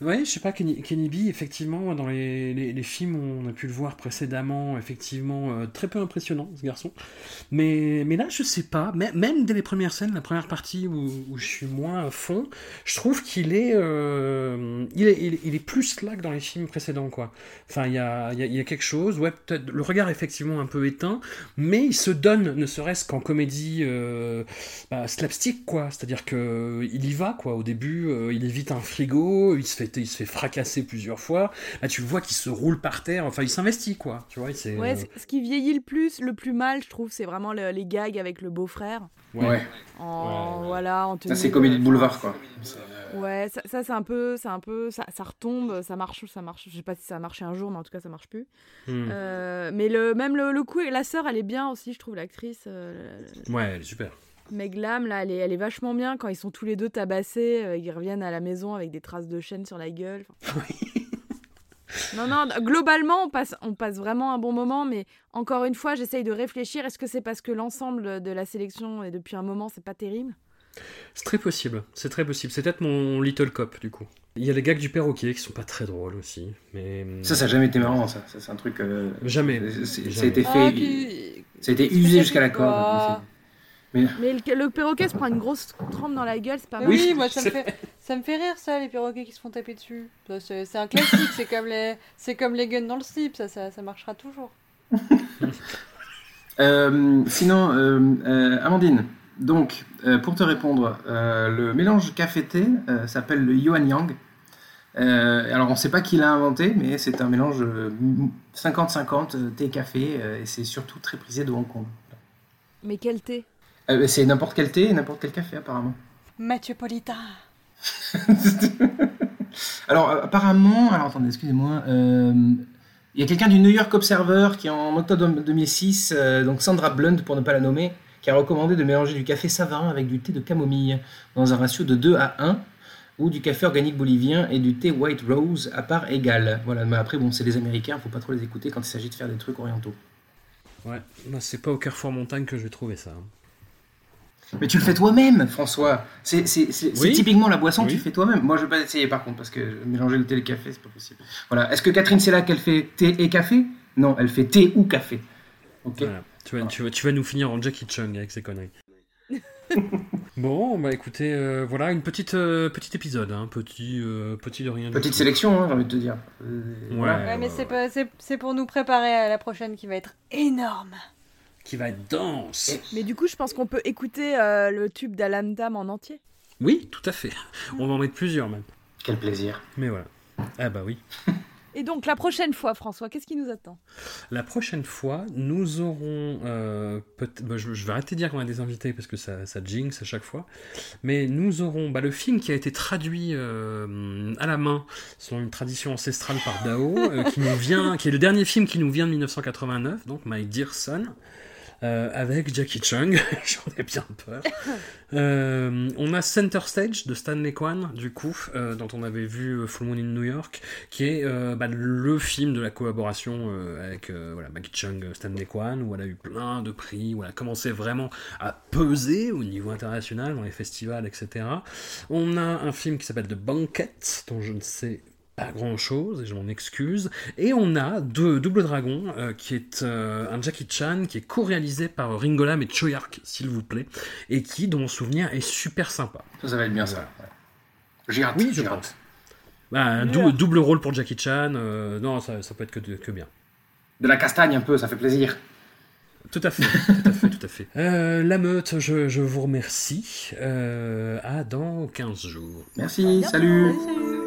Ouais, je sais pas, Kenny, Kenny B, effectivement, dans les, les, films où on a pu le voir précédemment, effectivement, euh, très peu impressionnant, ce garçon. Mais, mais là, je sais pas, même dès les premières scènes, la première partie où, je suis moins à fond, je trouve qu'il est, euh, il est, il est, il est plus slack dans les films précédents, quoi. Enfin, il y a, y, y a quelque chose, ouais, peut-être, le regard est effectivement un peu éteint, mais il se donne, ne serait-ce qu'en comédie euh, bah, slapstick, quoi. C'est-à-dire que il y va, quoi. Au début, euh, il évite un frigo, il se fait, il se fait fracasser plusieurs fois. Là, tu vois qu'il se roule par terre. Enfin, il s'investit, quoi. Tu vois, Ouais, euh, ce qui vieillit le plus, le plus mal, je trouve, c'est vraiment le- les gags avec le beau-frère. Ouais. Ouais. En, voilà, en Ça, c'est de- comédie de boulevard, quoi. Ouais, ça, ça, c'est un peu, c'est un peu, ça, ça retombe, ça marche, ça marche. Je sais pas si ça a marché un jour, mais en tout cas ça marche plus. Hmm. Euh, mais le, même le, le coup, et la sœur, elle est bien aussi, je trouve l'actrice. euh, Ouais, elle est super. Meg Lam, là, elle est, elle est vachement bien quand ils sont tous les deux tabassés, euh, ils reviennent à la maison avec des traces de chaîne sur la gueule. Enfin, non, non, globalement, on passe, on passe vraiment un bon moment, mais encore une fois, j'essaye de réfléchir. Est-ce que c'est parce que l'ensemble de la sélection, et depuis un moment, c'est pas terrible? C'est très possible. C'est très possible. C'est peut-être mon Little Cop, du coup. Il y a les gags du perroquet qui sont pas très drôles aussi. Mais... Ça, ça n'a jamais été marrant, ça. Ça, c'est un truc. euh, Jamais. c'est- c'est- Ça a été fait. Ah, puis- Ça a été usé jusqu'à la corde. Mais Mais le, le perroquet se prend une grosse trempe dans la gueule, c'est pas mal. oui, moi ça me, fait, ça me fait rire ça, les perroquets qui se font taper dessus. C'est un classique, c'est comme, les, c'est comme les guns dans le slip, ça, ça, ça marchera toujours. Euh, sinon, euh, euh, Amandine, donc, euh, pour te répondre, euh, le mélange café-thé euh, s'appelle le Yuan Yang. Euh, alors, on ne sait pas qui l'a inventé, mais c'est un mélange euh, 50-50 euh, thé-café, euh, et c'est surtout très prisé de Hong Kong. Mais quel thé? Euh, c'est n'importe quel thé et n'importe quel café, apparemment. Mathieu Polita. Alors, euh, apparemment, alors attendez, excusez-moi, euh, il y a quelqu'un du New York Observer qui, en octobre 2006, euh, donc Sandra Blunt pour ne pas la nommer, qui a recommandé de mélanger du café savarin avec du thé de camomille dans un ratio de 2 à 1, ou du café organique bolivien et du thé White Rose à part égale. Voilà, mais après, bon, c'est les Américains, faut pas trop les écouter quand il s'agit de faire des trucs orientaux. Ouais, c'est pas au Carrefour Montagne que je vais trouver ça. Mais tu le fais toi-même, François. C'est c'est- c'est- c'est Oui. typiquement la boisson que Oui. tu fais toi-même. Moi, je vais pas essayer par contre, parce que mélanger le thé et le café, c'est pas possible. Voilà. Est-ce que Catherine, c'est là qu'elle fait thé et café? Non, elle fait thé ou café. Ok. Voilà. Tu, vas, tu, vas, tu vas nous finir en Jackie Chung avec ces conneries. bon, bah écoutez, euh, voilà une petite euh, petit épisode, hein, petit euh, petit de rien. Petite sélection, hein, j'ai envie de te dire. Euh, Ouais. mais c'est pas- c'est c'est pour nous préparer à la prochaine qui va être énorme. Qui va être dense. Mais du coup, je pense qu'on peut écouter euh, le tube d'Alan Tam en entier. Oui, tout à fait. On va en mettre plusieurs même. Quel plaisir. Mais voilà. Ah bah oui. Et donc, la prochaine fois, François, qu'est-ce qui nous attend? La prochaine fois, nous aurons. euh, peut- bah, je, je vais arrêter de dire qu'on a des invités parce que ça, ça jinx à chaque fois. Mais nous aurons bah, le film qui a été traduit euh, à la main selon une tradition ancestrale par Dao, euh, qui nous vient, qui est le dernier film qui nous vient de 1989, donc My Dear Son. Euh, avec Jackie Chung, j'en ai bien peur. Euh, on a Center Stage de Stanley Kwan, du coup, euh, dont on avait vu Full Moon in New York, qui est bah, le film de la collaboration avec voilà, Maggie Chung, Stanley Kwan, où elle a eu plein de prix, où elle a commencé vraiment à peser au niveau international dans les festivals, etc. On a un film qui s'appelle The Banquet, dont je ne sais pas grand chose et je m'en excuse. Et on a deux, Double Dragon, euh, qui est euh, un Jackie Chan qui est co-réalisé par Ringo Lam et Choyark, s'il vous plaît, et qui, dans mon souvenir, est super sympa. Ça, ça va être bien ça. ouais. J'ai hâte. Oui, je j'ai pense. hâte. Bah, un dou- double rôle pour Jackie Chan, euh, non, ça, ça peut être que, que bien. De la castagne un peu, ça fait plaisir. Tout à fait, tout à fait, tout à fait. Euh, la meute, je, je vous remercie. Euh, à dans 15 jours. Merci, salut. Salut